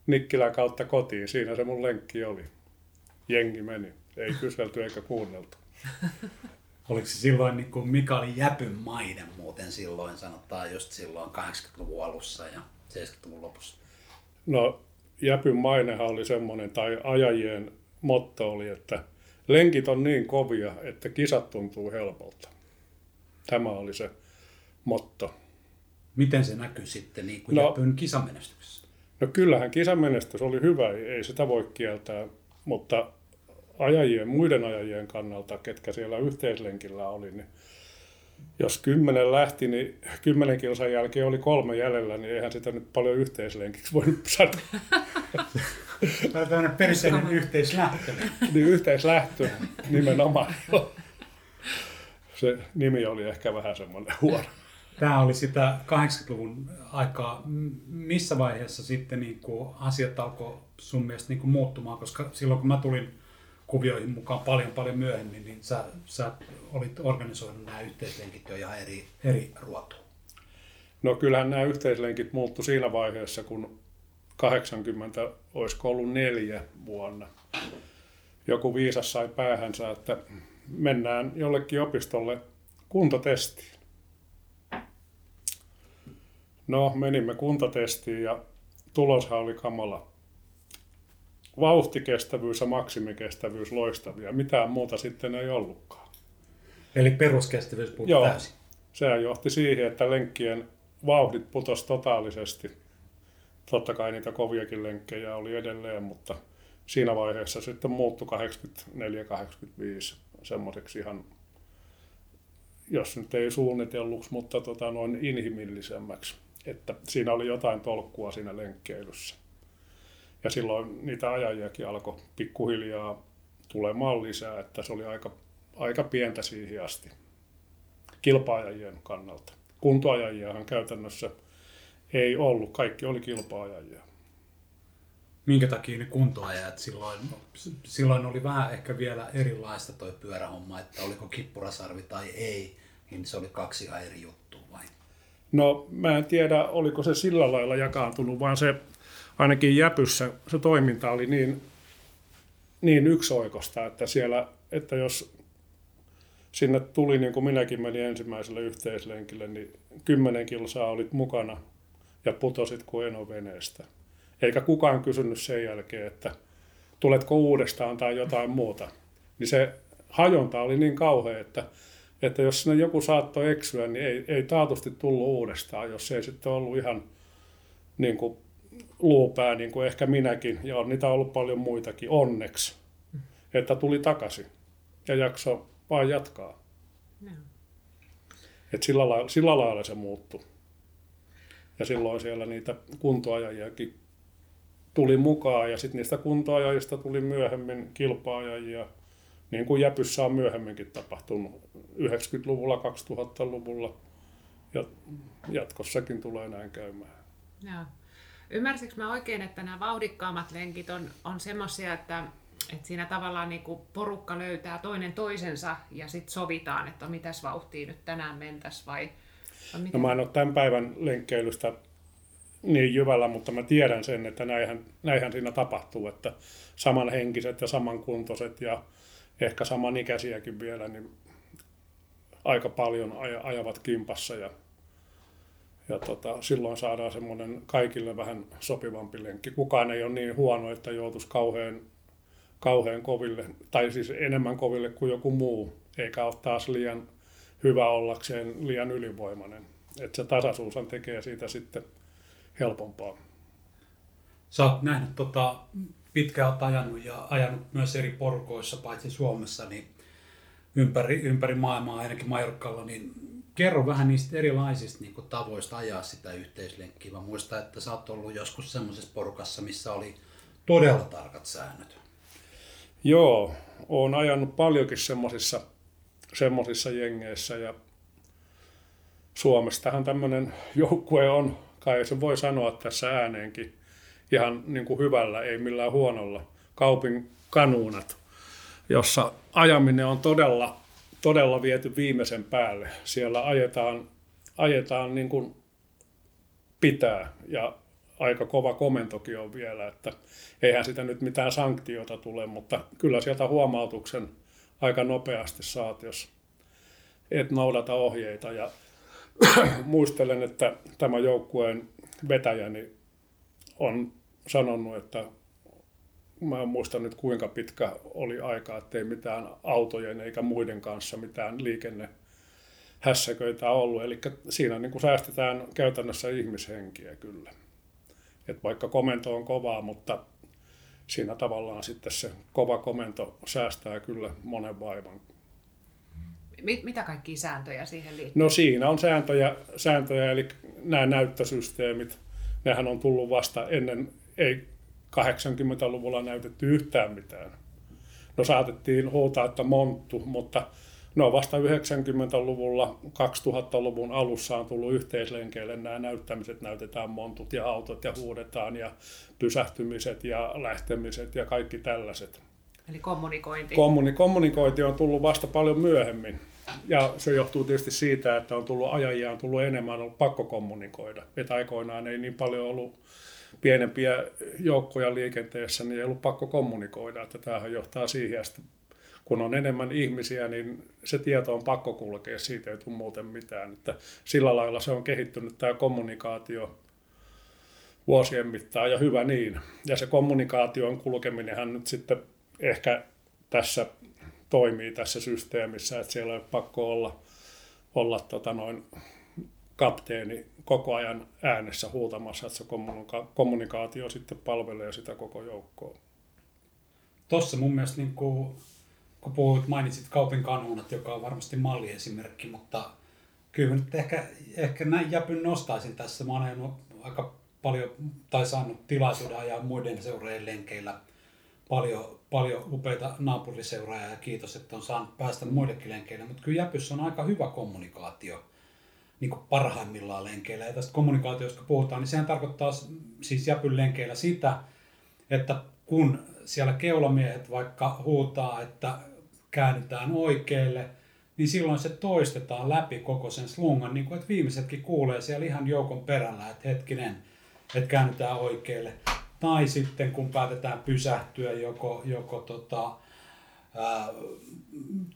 Nikkilän kautta kotiin. Siinä se mun lenkki oli. Jengi meni. Ei kyselty eikä kuunneltu. [LAUGHS] Oliko se silloin, niin kuin mikä oli jäpyn mainen muuten silloin, sanotaan just silloin 80-luvun alussa ja 70-luvun lopussa? No jäpyn mainehan oli semmoinen, tai ajajien motto oli, että lenkit on niin kovia, että kisat tuntuu helpolta. Tämä oli se motto. Miten se näkyy sitten niin kuin No. Jeppyn kisamenestyksessä? No kyllähän kisamenestys oli hyvä, ei sitä voi kieltää, mutta ajajien, muiden ajajien kannalta, ketkä siellä yhteislenkillä oli, niin jos kymmenen lähti, niin kymmenen kilsan jälkeen oli kolme jäljellä, niin eihän sitä nyt paljon yhteislenkiksi voinut sanoa. [LAUGHS] Tämä on tämmöinen perinteinen yhteislähtö. [LAUGHS] niin yhteislähtö nimenomaan. [LAUGHS] Se nimi oli ehkä vähän semmoinen huono. Tämä oli sitä 80-luvun aikaa. Missä vaiheessa sitten niin kuin asiat alkoi sun mielestä niin kuin muuttumaan? Koska silloin kun mä tulin kuvioihin mukaan paljon paljon myöhemmin, niin sä, sä olit organisoinut nämä yhteislenkit jo ihan eri, eri ruotuun. No kyllähän nämä yhteislenkit muuttu siinä vaiheessa, kun 80 olisiko ollut neljä vuonna. Joku viisas sai päähänsä, että mennään jollekin opistolle kuntotestiin. No, menimme kuntotestiin ja tuloshan oli kamala. Vauhtikestävyys ja maksimikestävyys loistavia. Mitään muuta sitten ei ollutkaan. Eli peruskestävyys Joo. täysin. Sehän johti siihen, että lenkkien vauhdit putosi totaalisesti. Totta kai niitä koviakin lenkkejä oli edelleen, mutta siinä vaiheessa sitten muuttui 84-85 semmoiseksi ihan, jos nyt ei suunnitelluksi, mutta tota noin inhimillisemmäksi. Että siinä oli jotain tolkkua siinä lenkkeilyssä. Ja silloin niitä ajajiakin alkoi pikkuhiljaa tulemaan lisää, että se oli aika, aika pientä siihen asti kilpaajajien kannalta. Kuntoajajiahan käytännössä ei ollut, kaikki oli kilpaajajia. Minkä takia ne kuntoajat silloin, silloin oli vähän ehkä vielä erilaista toi pyörähomma, että oliko kippurasarvi tai ei, niin se oli kaksi ihan eri juttua vai? No mä en tiedä, oliko se sillä lailla jakaantunut, vaan se ainakin Jäpyssä se toiminta oli niin, niin yksioikosta, että siellä, että jos sinne tuli, niin kuin minäkin menin ensimmäiselle yhteislenkille, niin kymmenen kilsaa olit mukana ja putosit kuin eno veneestä. Eikä kukaan kysynyt sen jälkeen, että tuletko uudestaan tai jotain muuta. Niin se hajonta oli niin kauhea, että, että jos sinne joku saattoi eksyä, niin ei, ei taatusti tullut uudestaan, jos ei sitten ollut ihan niin kuin luupää, niin kuin ehkä minäkin, ja on niitä ollut paljon muitakin, onneksi, että tuli takaisin ja jakso vaan jatkaa. Joo. Et sillä, lailla, sillä lailla se muuttui. Ja silloin siellä niitä kuntoajajiakin tuli mukaan, ja sitten niistä kuntoajajista tuli myöhemmin kilpaajajia, niin kuin Jäpyssä on myöhemminkin tapahtunut 90-luvulla, 2000-luvulla, ja jatkossakin tulee näin käymään. Joo. Ymmärsikö mä oikein, että nämä vauhdikkaammat lenkit on, on semmoisia, että, että siinä tavallaan niin kuin porukka löytää toinen toisensa ja sitten sovitaan, että mitäs vauhtia nyt tänään mentäs vai, vai No mä en ole tämän päivän lenkkeilystä niin jyvällä, mutta mä tiedän sen, että näinhän, näinhän siinä tapahtuu, että samanhenkiset ja samankuntoiset ja ehkä samanikäisiäkin vielä, niin aika paljon aj- ajavat kimpassa ja, ja tota, silloin saadaan semmoinen kaikille vähän sopivampi lenkki. Kukaan ei ole niin huono, että joutuisi kauhean, kauhean koville, tai siis enemmän koville kuin joku muu, eikä ole taas liian hyvä ollakseen liian ylivoimainen. Että se tasaisuushan tekee siitä sitten helpompaa. Sä oot nähnyt tota, pitkään oot ajanut ja ajanut myös eri porukoissa, paitsi Suomessa, niin ympäri, ympäri maailmaa, ainakin Majorkalla, niin kerro vähän niistä erilaisista niin tavoista ajaa sitä yhteislenkkiä. Mä muistan, että sä oot ollut joskus semmoisessa porukassa, missä oli todella tarkat säännöt. Joo, olen ajanut paljonkin semmoisissa semmosissa jengeissä ja Suomestahan tämmöinen joukkue on, kai se voi sanoa tässä ääneenkin, ihan niin kuin hyvällä, ei millään huonolla, Kaupin kanuunat, jossa ajaminen on todella, todella viety viimeisen päälle. Siellä ajetaan, ajetaan niin kuin pitää ja aika kova komentokin on vielä, että eihän sitä nyt mitään sanktiota tule, mutta kyllä sieltä huomautuksen aika nopeasti saat, jos et noudata ohjeita. Ja [CLEARS THROAT] muistelen, että tämä joukkueen vetäjäni on sanonut, että mä en muista nyt kuinka pitkä oli aika, ettei mitään autojen eikä muiden kanssa mitään liikenne hässäköitä ollut. Eli siinä niin kuin säästetään käytännössä ihmishenkiä kyllä. Et vaikka komento on kovaa, mutta siinä tavallaan sitten se kova komento säästää kyllä monen vaivan. Mitä kaikkia sääntöjä siihen liittyy? No siinä on sääntöjä, sääntöjä eli nämä näyttösysteemit, nehän on tullut vasta ennen, ei 80-luvulla näytetty yhtään mitään. No saatettiin huutaa, että monttu, mutta no vasta 90-luvulla, 2000-luvun alussa on tullut yhteislenkeille nämä näyttämiset, näytetään montut ja autot ja huudetaan ja pysähtymiset ja lähtemiset ja kaikki tällaiset. Eli kommunikointi. Kommuni- kommunikointi on tullut vasta paljon myöhemmin. Ja se johtuu tietysti siitä, että on tullut ajajia, on tullut enemmän, on ollut pakko kommunikoida. Että aikoinaan ei niin paljon ollut pienempiä joukkoja liikenteessä, niin ei ollut pakko kommunikoida. Että tämähän johtaa siihen, että kun on enemmän ihmisiä, niin se tieto on pakko kulkea, siitä ei tule muuten mitään. Että sillä lailla se on kehittynyt tämä kommunikaatio vuosien mittaan ja hyvä niin. Ja se kommunikaation kulkeminenhan nyt sitten ehkä tässä toimii tässä systeemissä, että siellä ei ole pakko olla, olla tota noin kapteeni koko ajan äänessä huutamassa, että se kommunikaatio sitten palvelee sitä koko joukkoa. Tuossa mun mielestä, niin kuin, kun puhuit, mainitsit Kaupin kanunat, joka on varmasti malliesimerkki, mutta kyllä nyt ehkä, ehkä näin jäpyn nostaisin tässä. Mä oon aika paljon, tai saanut tilaisuuden ajaa muiden seurojen lenkeillä paljon, paljon upeita naapuriseuraajia ja kiitos, että on saanut päästä muillekin lenkeille. Mutta kyllä Jäpyssä on aika hyvä kommunikaatio niin kuin parhaimmillaan lenkeillä. Ja tästä kommunikaatiosta puhutaan, niin sehän tarkoittaa siis Jäpyn lenkeillä sitä, että kun siellä keulamiehet vaikka huutaa, että käännytään oikealle, niin silloin se toistetaan läpi koko sen slungan, niin kuin että viimeisetkin kuulee siellä ihan joukon perällä, että hetkinen, että käännytään oikealle. Tai sitten kun päätetään pysähtyä joko, joko tota, ää,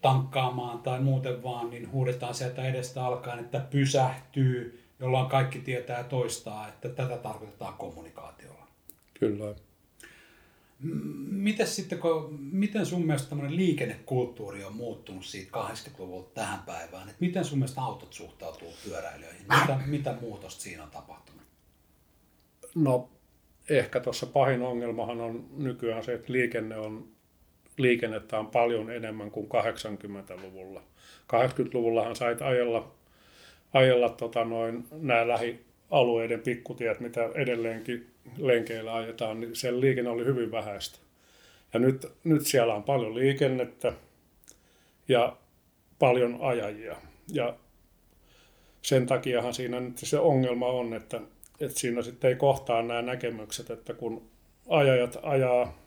tankkaamaan tai muuten vaan, niin huudetaan sieltä edestä alkaen, että pysähtyy, jolloin kaikki tietää ja toistaa, että tätä tarkoitetaan kommunikaatiolla. Kyllä. Miten, sitten, kun, miten sun mielestä tämmöinen liikennekulttuuri on muuttunut siitä 80-luvulta tähän päivään? Et miten sun mielestä autot suhtautuu pyöräilijöihin? Mitä, mitä muutosta siinä on tapahtunut? No ehkä tuossa pahin ongelmahan on nykyään se, että liikenne on, liikennettä on paljon enemmän kuin 80-luvulla. 80-luvullahan sait ajella, ajella tota noin, nämä lähialueiden pikkutiet, mitä edelleenkin lenkeillä ajetaan, niin siellä liikenne oli hyvin vähäistä. Ja nyt, nyt siellä on paljon liikennettä ja paljon ajajia. Ja sen takiahan siinä nyt se ongelma on, että että siinä sitten ei kohtaa nämä näkemykset, että kun ajajat ajaa,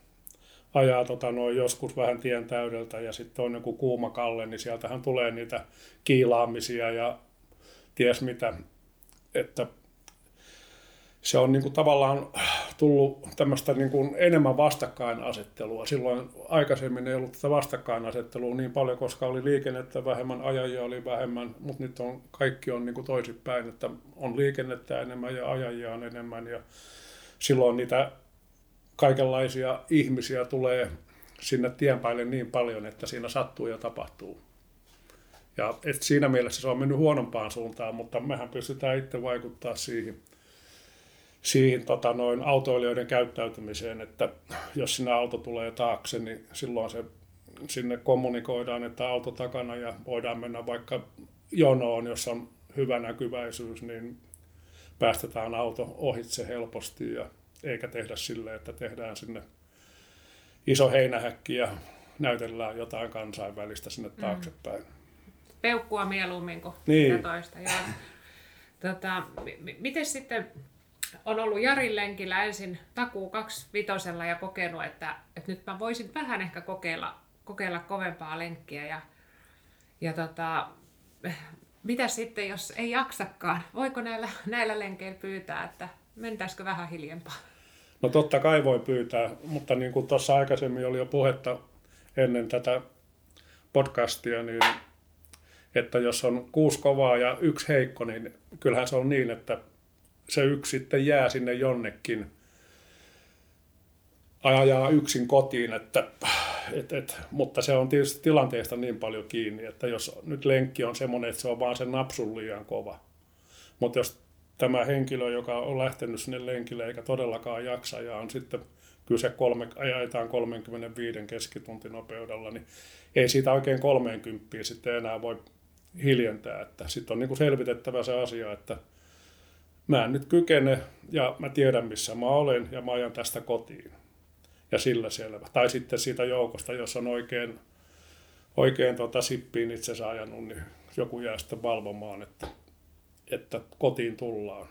ajaa tota noin joskus vähän tien täydeltä ja sitten on joku kuuma kalle, niin sieltähän tulee niitä kiilaamisia ja ties mitä, että se on niin kuin tavallaan tullut tämmöistä niin kuin enemmän vastakkainasettelua. Silloin aikaisemmin ei ollut tätä vastakkainasettelua niin paljon, koska oli liikennettä vähemmän, ajajia oli vähemmän, mutta nyt on, kaikki on niin kuin toisinpäin, että on liikennettä enemmän ja ajajia on enemmän ja silloin niitä kaikenlaisia ihmisiä tulee sinne tien päälle niin paljon, että siinä sattuu ja tapahtuu. Ja et siinä mielessä se on mennyt huonompaan suuntaan, mutta mehän pystytään itse vaikuttaa siihen – siihen tota, noin autoilijoiden käyttäytymiseen, että jos sinä auto tulee taakse, niin silloin se sinne kommunikoidaan, että auto takana ja voidaan mennä vaikka jonoon, jos on hyvä näkyväisyys, niin päästetään auto ohitse helposti ja eikä tehdä sille, että tehdään sinne iso heinähäkki ja näytellään jotain kansainvälistä sinne mm. taaksepäin. Mm. Peukkua mieluummin kuin niin. toista. Joo. Tota, m- miten sitten on ollut Jarin lenkillä ensin takuu vitosella ja kokenut, että, että nyt mä voisin vähän ehkä kokeilla, kokeilla kovempaa lenkkiä. Ja, ja tota, mitä sitten, jos ei jaksakaan? Voiko näillä, näillä lenkeillä pyytää, että mentäisikö vähän hiljempaa? No totta kai voi pyytää, mutta niin kuin tuossa aikaisemmin oli jo puhetta ennen tätä podcastia, niin että jos on kuusi kovaa ja yksi heikko, niin kyllähän se on niin, että se yksi sitten jää sinne jonnekin ajaa yksin kotiin, että, et, et, mutta se on tietysti tilanteesta niin paljon kiinni, että jos nyt lenkki on semmoinen, että se on vaan se napsun liian kova. Mutta jos tämä henkilö, joka on lähtenyt sinne lenkille eikä todellakaan jaksa ja on sitten kyse kolme, ajetaan 35 keskituntinopeudella, niin ei siitä oikein 30 sitten enää voi hiljentää. Että sitten on niin kuin selvitettävä se asia, että mä en nyt kykene ja mä tiedän missä mä olen ja mä ajan tästä kotiin. Ja sillä selvä. Tai sitten siitä joukosta, jos on oikein, oikein tota sippiin itse ajanut, niin joku jää sitten valvomaan, että, että kotiin tullaan.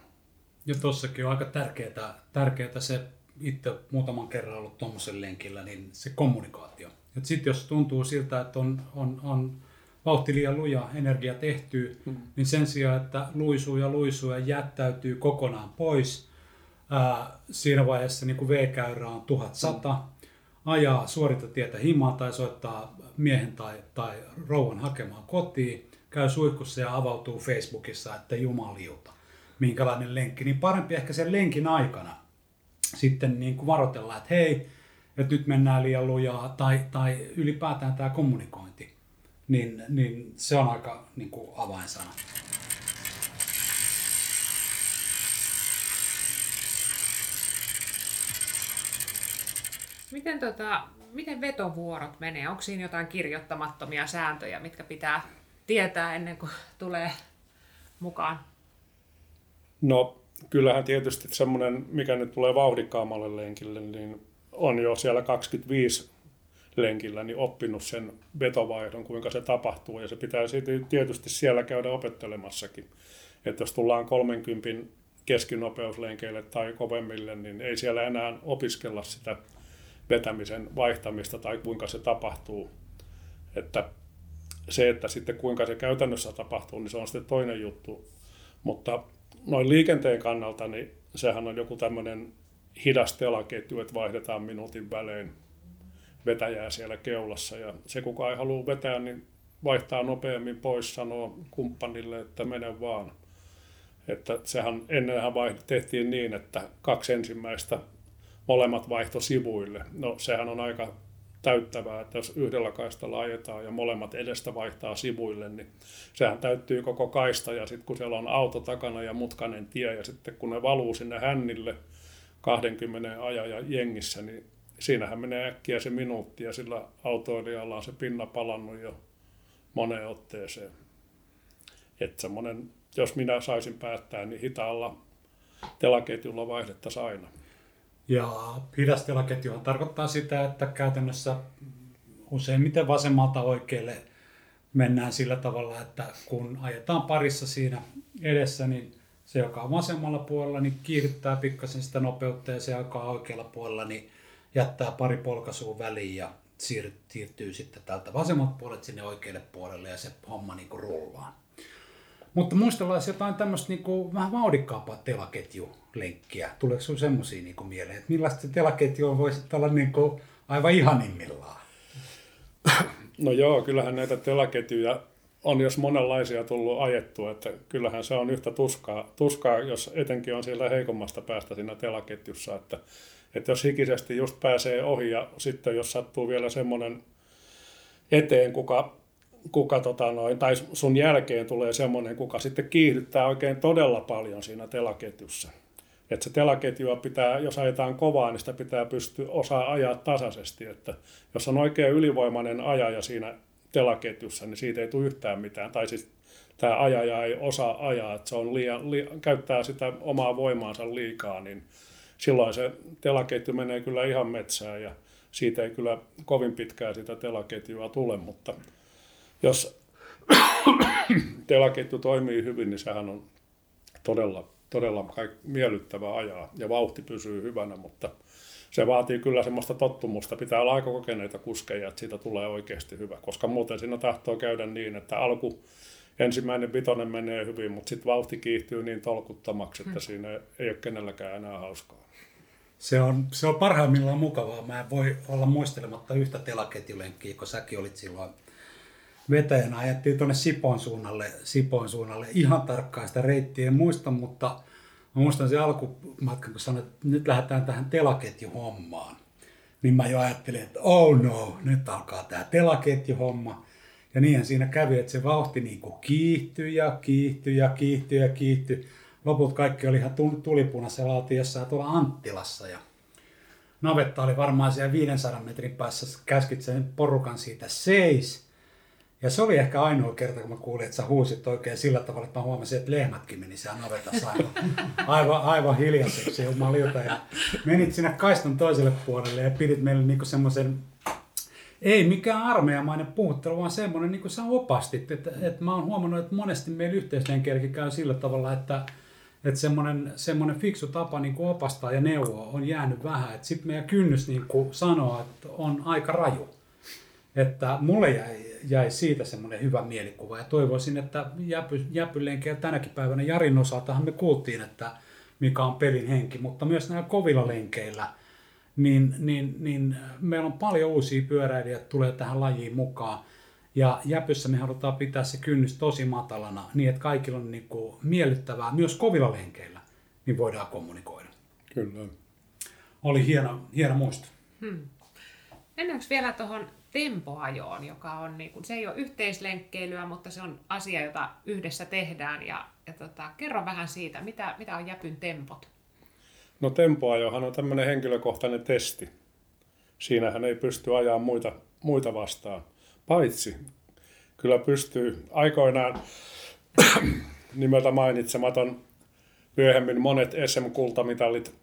Ja tuossakin on aika tärkeää, tärkeää se, itse muutaman kerran ollut tuommoisen lenkillä, niin se kommunikaatio. Sitten jos tuntuu siltä, että on, on, on vauhti liian luja, energia tehtyy, hmm. niin sen sijaan, että luisuu ja luisuu ja jättäytyy kokonaan pois, ää, siinä vaiheessa niin kuin V-käyrä on 1100, hmm. ajaa suorita tietä himaan tai soittaa miehen tai, tai rouvan hakemaan kotiin, käy suihkussa ja avautuu Facebookissa, että jumaliuta, minkälainen lenkki, niin parempi ehkä sen lenkin aikana sitten niin kuin varoitella, että hei, että nyt mennään liian lujaa, tai, tai ylipäätään tämä kommunikointi, niin, niin se on aika niin kuin avainsana. Miten, tota, miten vetovuorot menee? Onko siinä jotain kirjoittamattomia sääntöjä, mitkä pitää tietää ennen kuin tulee mukaan? No kyllähän tietysti semmoinen, mikä nyt tulee vauhdikkaammalle lenkille, niin on jo siellä 25 lenkillä niin oppinut sen vetovaihdon, kuinka se tapahtuu, ja se pitää tietysti siellä käydä opettelemassakin. Että jos tullaan 30 keskinopeuslenkeille tai kovemmille, niin ei siellä enää opiskella sitä vetämisen vaihtamista tai kuinka se tapahtuu. Että se, että sitten kuinka se käytännössä tapahtuu, niin se on sitten toinen juttu. Mutta noin liikenteen kannalta, niin sehän on joku tämmöinen hidas telaketju, että vaihdetaan minuutin välein vetäjää siellä keulassa. Ja se, kuka ei halua vetää, niin vaihtaa nopeammin pois, sanoo kumppanille, että mene vaan. Että sehän ennenhän tehtiin niin, että kaksi ensimmäistä molemmat vaihto sivuille. No sehän on aika täyttävää, että jos yhdellä kaistalla ajetaan ja molemmat edestä vaihtaa sivuille, niin sehän täyttyy koko kaista ja sitten kun siellä on auto takana ja mutkainen tie ja sitten kun ne valuu sinne hännille 20 ajaja jengissä, niin siinähän menee äkkiä se minuutti ja sillä autoilijalla on se pinna palannut jo moneen otteeseen. Että jos minä saisin päättää, niin hitaalla telaketjulla vaihdettaisiin aina. Ja hidastelaketjuhan tarkoittaa sitä, että käytännössä useimmiten vasemmalta oikealle mennään sillä tavalla, että kun ajetaan parissa siinä edessä, niin se, joka on vasemmalla puolella, niin kiihdyttää pikkasen sitä nopeutta ja se, joka on oikealla puolella, niin jättää pari polkaisua väliin ja siirtyy sitten täältä vasemmalta puolelta sinne oikealle puolelle ja se homma niin kuin rullaa. Mutta muistellaan jotain tämmöistä niin kuin, vähän vauhdikkaampaa telaketjulenkkiä. Tuleeko sinulle semmoisia niin mieleen, että millaista se telaketju voisi olla niin kuin, aivan ihanimmillaan? No joo, kyllähän näitä telaketjuja on jos monenlaisia tullut ajettua, että kyllähän se on yhtä tuskaa, tuskaa jos etenkin on siellä heikommasta päästä siinä telaketjussa, että, että jos hikisesti just pääsee ohi ja sitten jos sattuu vielä semmoinen eteen, kuka kuka tota noin, tai sun jälkeen tulee semmoinen, kuka sitten kiihdyttää oikein todella paljon siinä telaketjussa. Että se telaketjua pitää, jos ajetaan kovaa, niin sitä pitää pystyä osaa ajaa tasaisesti. Että jos on oikein ylivoimainen ajaja siinä telaketjussa, niin siitä ei tule yhtään mitään. Tai siis tämä ajaja ei osaa ajaa, että se on liian, liian, käyttää sitä omaa voimaansa liikaa, niin silloin se telaketju menee kyllä ihan metsään ja siitä ei kyllä kovin pitkään sitä telaketjua tule, mutta jos [COUGHS] telaketju toimii hyvin, niin sehän on todella, todella miellyttävä ajaa ja vauhti pysyy hyvänä, mutta se vaatii kyllä semmoista tottumusta. Pitää olla aika kokeneita kuskeja, että siitä tulee oikeasti hyvä, koska muuten siinä tahtoo käydä niin, että alku ensimmäinen vitonen menee hyvin, mutta sitten vauhti kiihtyy niin tolkuttomaksi, että hmm. siinä ei ole kenelläkään enää hauskaa. Se on, se on parhaimmillaan mukavaa. Mä en voi olla muistelematta yhtä telaketjulenkkiä, kun säkin olit silloin vetäjänä ajettiin tuonne Sipon suunnalle, Sipon suunnalle. Ihan tarkkaan sitä reittiä en muista, mutta mä muistan se alkumatkan, kun sanoin, että nyt lähdetään tähän telaketjuhommaan. niin mä jo ajattelin, että oh no, nyt alkaa tämä telaketjuhomma. Ja niinhän siinä kävi, että se vauhti niin kuin kiihtyi ja kiihtyi ja kiihtyi ja kiihtyi. Loput kaikki oli ihan tulipunaisella, oltiin jossain tuolla Anttilassa ja navetta oli varmaan siellä 500 metrin päässä, käskit sen porukan siitä seis. Ja se oli ehkä ainoa kerta, kun mä kuulin, että sä huusit oikein sillä tavalla, että mä huomasin, että lehmätkin meni siellä navetassa aivan, [LAUGHS] aivan, aivan hiljaiseksi jumalilta. Ja menit sinne kaistan toiselle puolelle ja pidit meille niinku semmoisen, ei mikään armeijamainen puhuttelu, vaan semmoinen, niin kuin sä opastit. Että, että mä oon huomannut, että monesti meillä yhteislenkeilläkin käy sillä tavalla, että, että semmoinen, semmoinen fiksu tapa niin kuin opastaa ja neuvoa on jäänyt vähän. Sitten meidän kynnys niin kuin sanoa, että on aika raju. Että mulle jäi, jäi siitä semmoinen hyvä mielikuva ja toivoisin, että jäpy, jäpylenkeillä tänäkin päivänä Jarin osaltahan me kuultiin, että mikä on pelin henki, mutta myös näillä kovilla lenkeillä, niin, niin, niin meillä on paljon uusia pyöräilijöitä tulee tähän lajiin mukaan. Ja Jäpyssä me halutaan pitää se kynnys tosi matalana, niin että kaikilla on niin kuin miellyttävää, myös kovilla lenkeillä, niin voidaan kommunikoida. Kyllä. Oli hieno, hieno muisto. Hmm. Mennäänkö vielä tuohon tempoajoon, joka on, niin kuin, se ei ole yhteislenkkeilyä, mutta se on asia, jota yhdessä tehdään. Ja, ja tota, kerro vähän siitä, mitä, mitä on Jäpyn tempot? No tempoajohan on tämmöinen henkilökohtainen testi. Siinähän ei pysty ajaa muita, muita vastaan. Paitsi kyllä pystyy aikoinaan [CLEARS THROAT] nimeltä mainitsematon myöhemmin monet SM-kultamitalit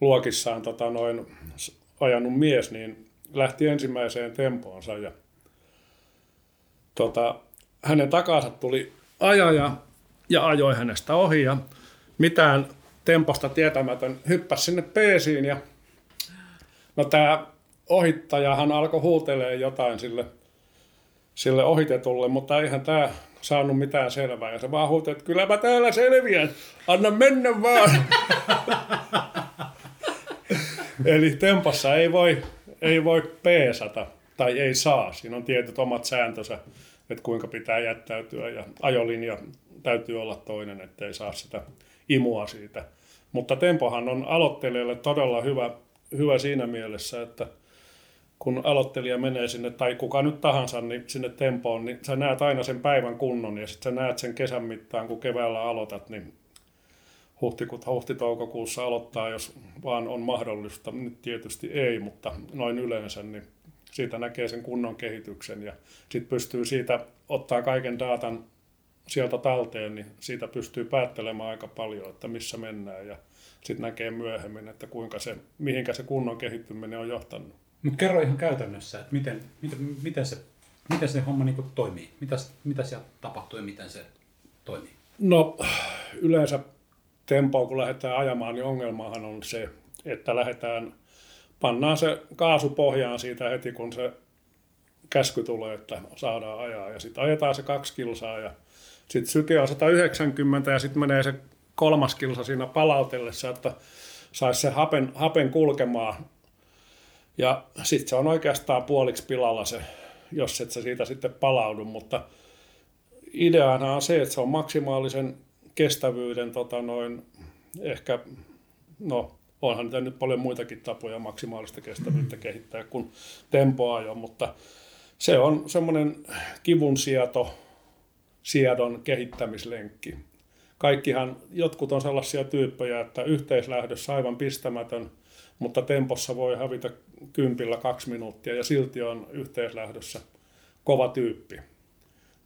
luokissaan tota noin, ajanut mies, niin lähti ensimmäiseen tempoonsa ja tota, hänen takansa tuli ajaja ja ajoi hänestä ohi ja mitään temposta tietämätön hyppäsi sinne peesiin ja no tämä ohittajahan alkoi huutelee jotain sille, sille ohitetulle, mutta eihän tämä saanut mitään selvää. Ja se vaan huutelee, että kyllä mä täällä selviän, anna mennä vaan. [LAUGHS] Eli tempossa ei voi, ei voi peesata tai ei saa. Siinä on tietyt omat sääntönsä, että kuinka pitää jättäytyä ja ajolinja täytyy olla toinen, ettei saa sitä imua siitä. Mutta tempohan on aloittelijalle todella hyvä, hyvä siinä mielessä, että kun aloittelija menee sinne, tai kuka nyt tahansa, niin sinne tempoon, niin sä näet aina sen päivän kunnon, ja sitten sä näet sen kesän mittaan, kun keväällä aloitat, niin huhtikuuta, huhti-toukokuussa aloittaa, jos vaan on mahdollista. Nyt tietysti ei, mutta noin yleensä, niin siitä näkee sen kunnon kehityksen ja sitten pystyy siitä ottaa kaiken datan sieltä talteen, niin siitä pystyy päättelemään aika paljon, että missä mennään ja sitten näkee myöhemmin, että kuinka se, mihinkä se kunnon kehittyminen on johtanut. Mutta kerro ihan käytännössä, että miten, miten, miten, se, miten se homma niin toimii, mitä, mitä siellä tapahtuu ja miten se toimii? No yleensä tempoa kun lähdetään ajamaan, niin ongelmahan on se, että lähdetään, pannaan se kaasu pohjaan siitä heti, kun se käsky tulee, että saadaan ajaa. Ja sitten ajetaan se kaksi kilsaa ja sitten syke on 190 ja sitten menee se kolmas kilsa siinä palautellessa, että saisi se hapen, hapen kulkemaan. Ja sitten se on oikeastaan puoliksi pilalla se, jos et sä siitä sitten palaudu, mutta ideana on se, että se on maksimaalisen kestävyyden tota noin, ehkä, no onhan niitä nyt paljon muitakin tapoja maksimaalista kestävyyttä kehittää kuin tempoajo, mutta se on semmoinen kivun sieto, siedon kehittämislenkki. Kaikkihan, jotkut on sellaisia tyyppejä, että yhteislähdössä aivan pistämätön, mutta tempossa voi hävitä kympillä kaksi minuuttia ja silti on yhteislähdössä kova tyyppi.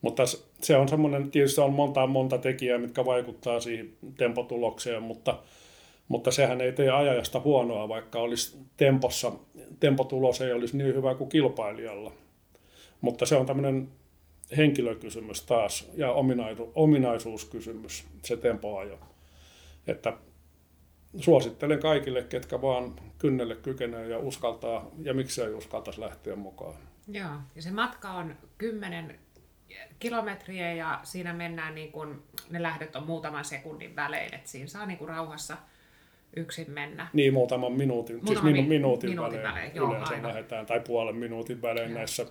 Mutta se on semmoinen, tietysti on monta monta tekijää, mitkä vaikuttaa siihen tempotulokseen, mutta, mutta sehän ei tee ajajasta huonoa, vaikka olisi tempossa, tempotulos ei olisi niin hyvä kuin kilpailijalla. Mutta se on tämmöinen henkilökysymys taas ja ominaisu, ominaisuuskysymys, se tempoajo. Että suosittelen kaikille, ketkä vaan kynnelle kykenee ja uskaltaa, ja miksei uskaltaisi lähteä mukaan. Joo, ja se matka on 10 kilometriä ja siinä mennään niin kuin, ne lähdöt on muutaman sekunnin välein, että siinä saa niin kuin rauhassa yksin mennä. Niin, muutaman minuutin, siis Muutama siis minu, minuutin, minuutin välein, välein joo, yleensä aivan. lähdetään, tai puolen minuutin välein joo. näissä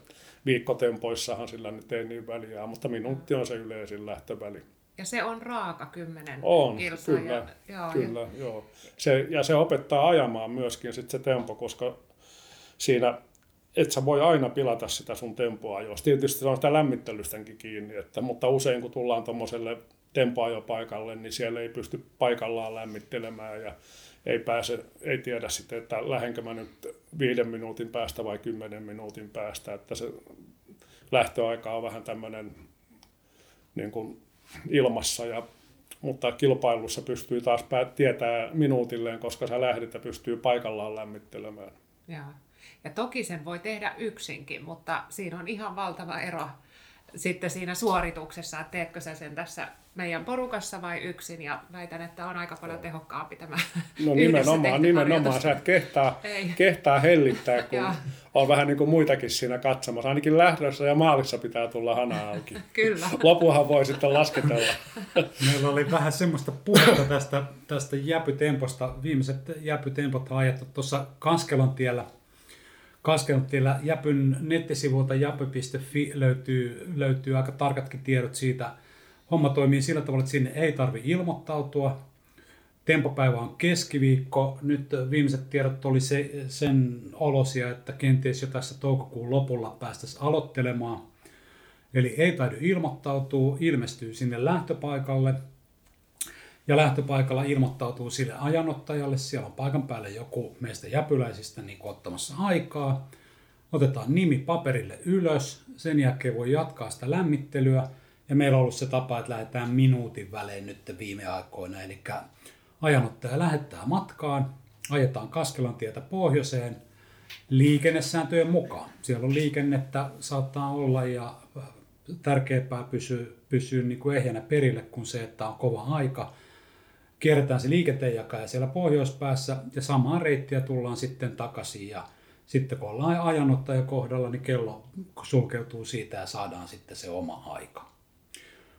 viikkotempoissahan sillä nyt ei niin väliä, mutta minuutti on se yleisin lähtöväli. Ja se on raaka kymmenen On, kyllä, ja, joo, kyllä, ja... joo. Se, ja se opettaa ajamaan myöskin sit se tempo, koska siinä et sä voi aina pilata sitä sun tempoajoa. Tietysti se on sitä lämmittelystäkin kiinni, että, mutta usein kun tullaan tuommoiselle tempoajopaikalle, niin siellä ei pysty paikallaan lämmittelemään ja ei pääse, ei tiedä sitten, että lähenkö mä nyt viiden minuutin päästä vai kymmenen minuutin päästä, että se lähtöaika on vähän tämmöinen niin kuin ilmassa, ja, mutta kilpailussa pystyy taas tietää minuutilleen, koska sä lähdet ja pystyy paikallaan lämmittelemään. Joo. Ja toki sen voi tehdä yksinkin, mutta siinä on ihan valtava ero sitten siinä suorituksessa, että teetkö sä sen tässä meidän porukassa vai yksin, ja väitän, että on aika paljon tehokkaampi tämä No nimenomaan, nimenomaan. Sä et kehtaa, kehtaa hellittää, kun on vähän niin kuin muitakin siinä katsomassa. Ainakin lähdössä ja maalissa pitää tulla hana auki. [LAUGHS] Kyllä. Lopuhan voi sitten lasketella. [LAUGHS] Meillä oli vähän semmoista puhetta tästä, tästä jäpytemposta. Viimeiset jäpytempot on ajettu tuossa Kanskelon tiellä Kaskelottiellä Jäpyn nettisivulta jäpy.fi löytyy, löytyy aika tarkatkin tiedot siitä. Homma toimii sillä tavalla, että sinne ei tarvi ilmoittautua. Tempopäivä on keskiviikko. Nyt viimeiset tiedot oli se, sen olosia, että kenties jo tässä toukokuun lopulla päästäisiin aloittelemaan. Eli ei taidu ilmoittautua, ilmestyy sinne lähtöpaikalle – ja lähtöpaikalla ilmoittautuu sille ajanottajalle. Siellä on paikan päälle joku meistä jäpyläisistä niin ottamassa aikaa. Otetaan nimi paperille ylös, sen jälkeen voi jatkaa sitä lämmittelyä. Ja meillä on ollut se tapa, että lähdetään minuutin välein nyt viime aikoina. Eli ajanottaja lähettää matkaan, ajetaan Kaskelan tietä pohjoiseen liikennesääntöjen mukaan. Siellä on liikennettä, saattaa olla ja tärkeämpää pysyä, pysyä niin kuin ehjänä perille kuin se, että on kova aika – kierretään se liikenteenjakaja siellä pohjoispäässä ja samaa reittiä tullaan sitten takaisin ja sitten kun ollaan ajanottaja kohdalla, niin kello sulkeutuu siitä ja saadaan sitten se oma aika.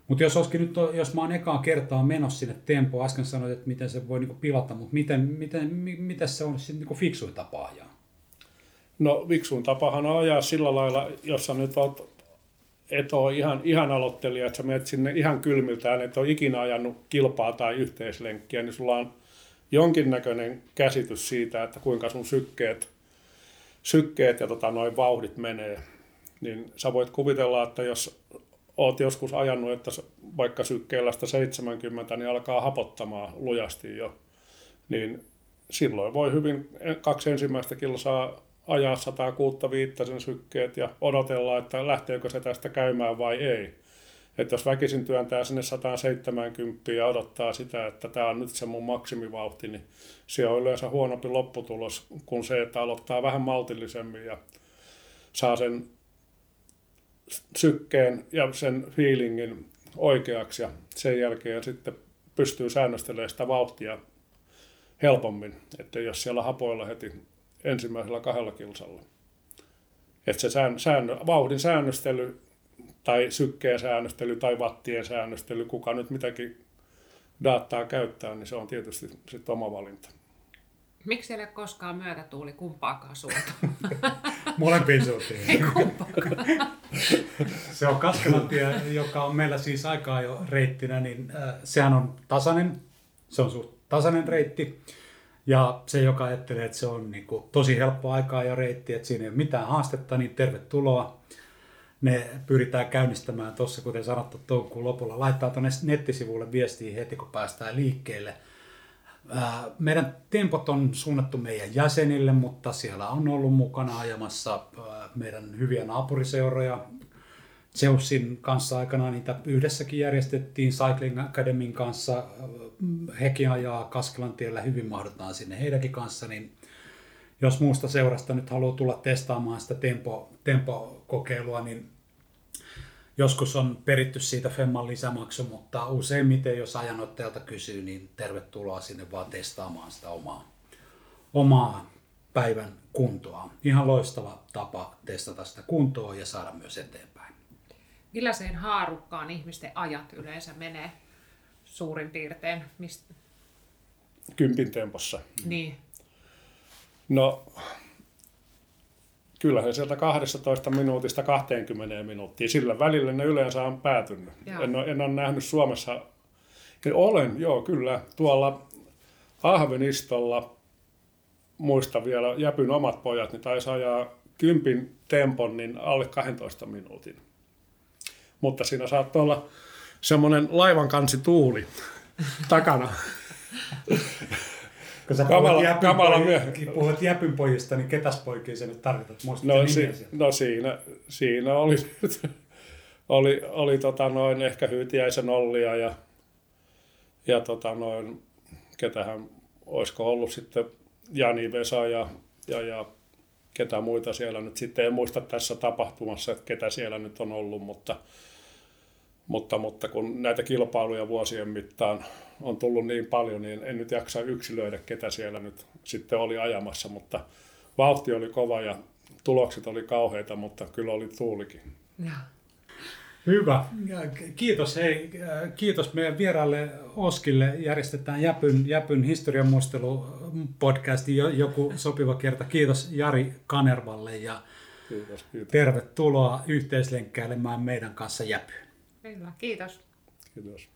Mutta jos olisikin nyt, jos mä oon ekaa kertaa menossa sinne tempoon, äsken sanoit, että miten se voi niinku pilata, mutta miten, miten, miten se on sitten niinku fiksuin tapa ajaa? No fiksuin tapahan on ajaa sillä lailla, jos sä nyt oot et ole ihan, ihan aloittelija, että sä menet sinne ihan kylmiltään, et ole ikinä ajanut kilpaa tai yhteislenkkiä, niin sulla on jonkinnäköinen käsitys siitä, että kuinka sun sykkeet, sykkeet ja tota, noin vauhdit menee. Niin sä voit kuvitella, että jos oot joskus ajanut, että vaikka sykkeellä 70, niin alkaa hapottamaan lujasti jo, niin silloin voi hyvin kaksi ensimmäistä kilsaa ajaa 165 sen sykkeet ja odotella, että lähteekö se tästä käymään vai ei. Että jos väkisin työntää sinne 170 ja odottaa sitä, että tämä on nyt se mun maksimivauhti, niin se on yleensä huonompi lopputulos kuin se, että aloittaa vähän maltillisemmin ja saa sen sykkeen ja sen feelingin oikeaksi ja sen jälkeen sitten pystyy säännöstelemään sitä vauhtia helpommin, että jos siellä hapoilla heti ensimmäisellä kahdella kilsalla. Että se sään, säännö, vauhdin säännöstely tai sykkeen säännöstely tai wattien säännöstely, kuka nyt mitäkin dataa käyttää, niin se on tietysti sitten oma valinta. Miksi ei ole koskaan myötätuuli kumpaakaan suuntaan? [LAUGHS] Molempiin suuntiin. Ei se on Kaskelantie, joka on meillä siis aikaa jo reittinä, niin äh, sehän on tasainen, se on suht tasainen reitti. Ja se, joka ajattelee, että se on niin kuin tosi helppo aikaa ja reitti, että siinä ei ole mitään haastetta, niin tervetuloa. Ne pyritään käynnistämään tuossa, kuten sanottu, toukokuun lopulla. Laittaa tuonne nettisivulle viestiä heti, kun päästään liikkeelle. Meidän tempot on suunnattu meidän jäsenille, mutta siellä on ollut mukana ajamassa meidän hyviä naapuriseuroja, Zeusin kanssa aikanaan niitä yhdessäkin järjestettiin Cycling Academyn kanssa. Hekin ajaa Kaskelan tiellä hyvin mahdotaan sinne heidänkin kanssa, niin jos muusta seurasta nyt haluaa tulla testaamaan sitä tempo, tempokokeilua, niin joskus on peritty siitä Femman lisämaksu, mutta useimmiten jos ajanottajalta kysyy, niin tervetuloa sinne vaan testaamaan sitä omaa, omaa päivän kuntoa. Ihan loistava tapa testata sitä kuntoa ja saada myös eteenpäin. Millaiseen haarukkaan ihmisten ajat yleensä menee suurin piirtein? Mist... Kympin tempossa. Niin. No, kyllähän sieltä 12 minuutista 20 minuuttia. Sillä välillä ne yleensä on päätynyt. En ole, en ole nähnyt Suomessa, olen, joo kyllä, tuolla Ahvenistolla muistan vielä Jäpyn omat pojat, niin taisi ajaa kympin tempon niin alle 12 minuutin. Mutta siinä saattoi olla semmoinen laivan kansi tuuli takana. [LAUGHS] Kun sä Kamala- puhut, jäpyn kamala poj- myö- puhut jäpyn pojista, niin ketäs poikia sä nyt? Muistatko No, si- no siinä, siinä oli, oli, oli tota noin ehkä Hyytiäisen Ollia ja, ja tota noin, ketähän, olisiko ollut sitten Jani Vesa ja, ja, ja ketä muita siellä nyt sitten, en muista tässä tapahtumassa, että ketä siellä nyt on ollut, mutta, mutta, mutta kun näitä kilpailuja vuosien mittaan on tullut niin paljon, niin en nyt jaksa yksilöidä, ketä siellä nyt sitten oli ajamassa, mutta vauhti oli kova ja tulokset oli kauheita, mutta kyllä oli tuulikin. Joo. Hyvä. Ja Kiitos, hei, äh, kiitos meidän vieraalle Oskille. Järjestetään Jäpyn, Jäpyn historian muistelu podcasti jo- joku sopiva kerta. Kiitos Jari Kanervalle ja Kiitos, kiitos. tervetuloa yhteislenkkäilemään meidän kanssa Jäpyyn. Hyvä, kiitos. kiitos.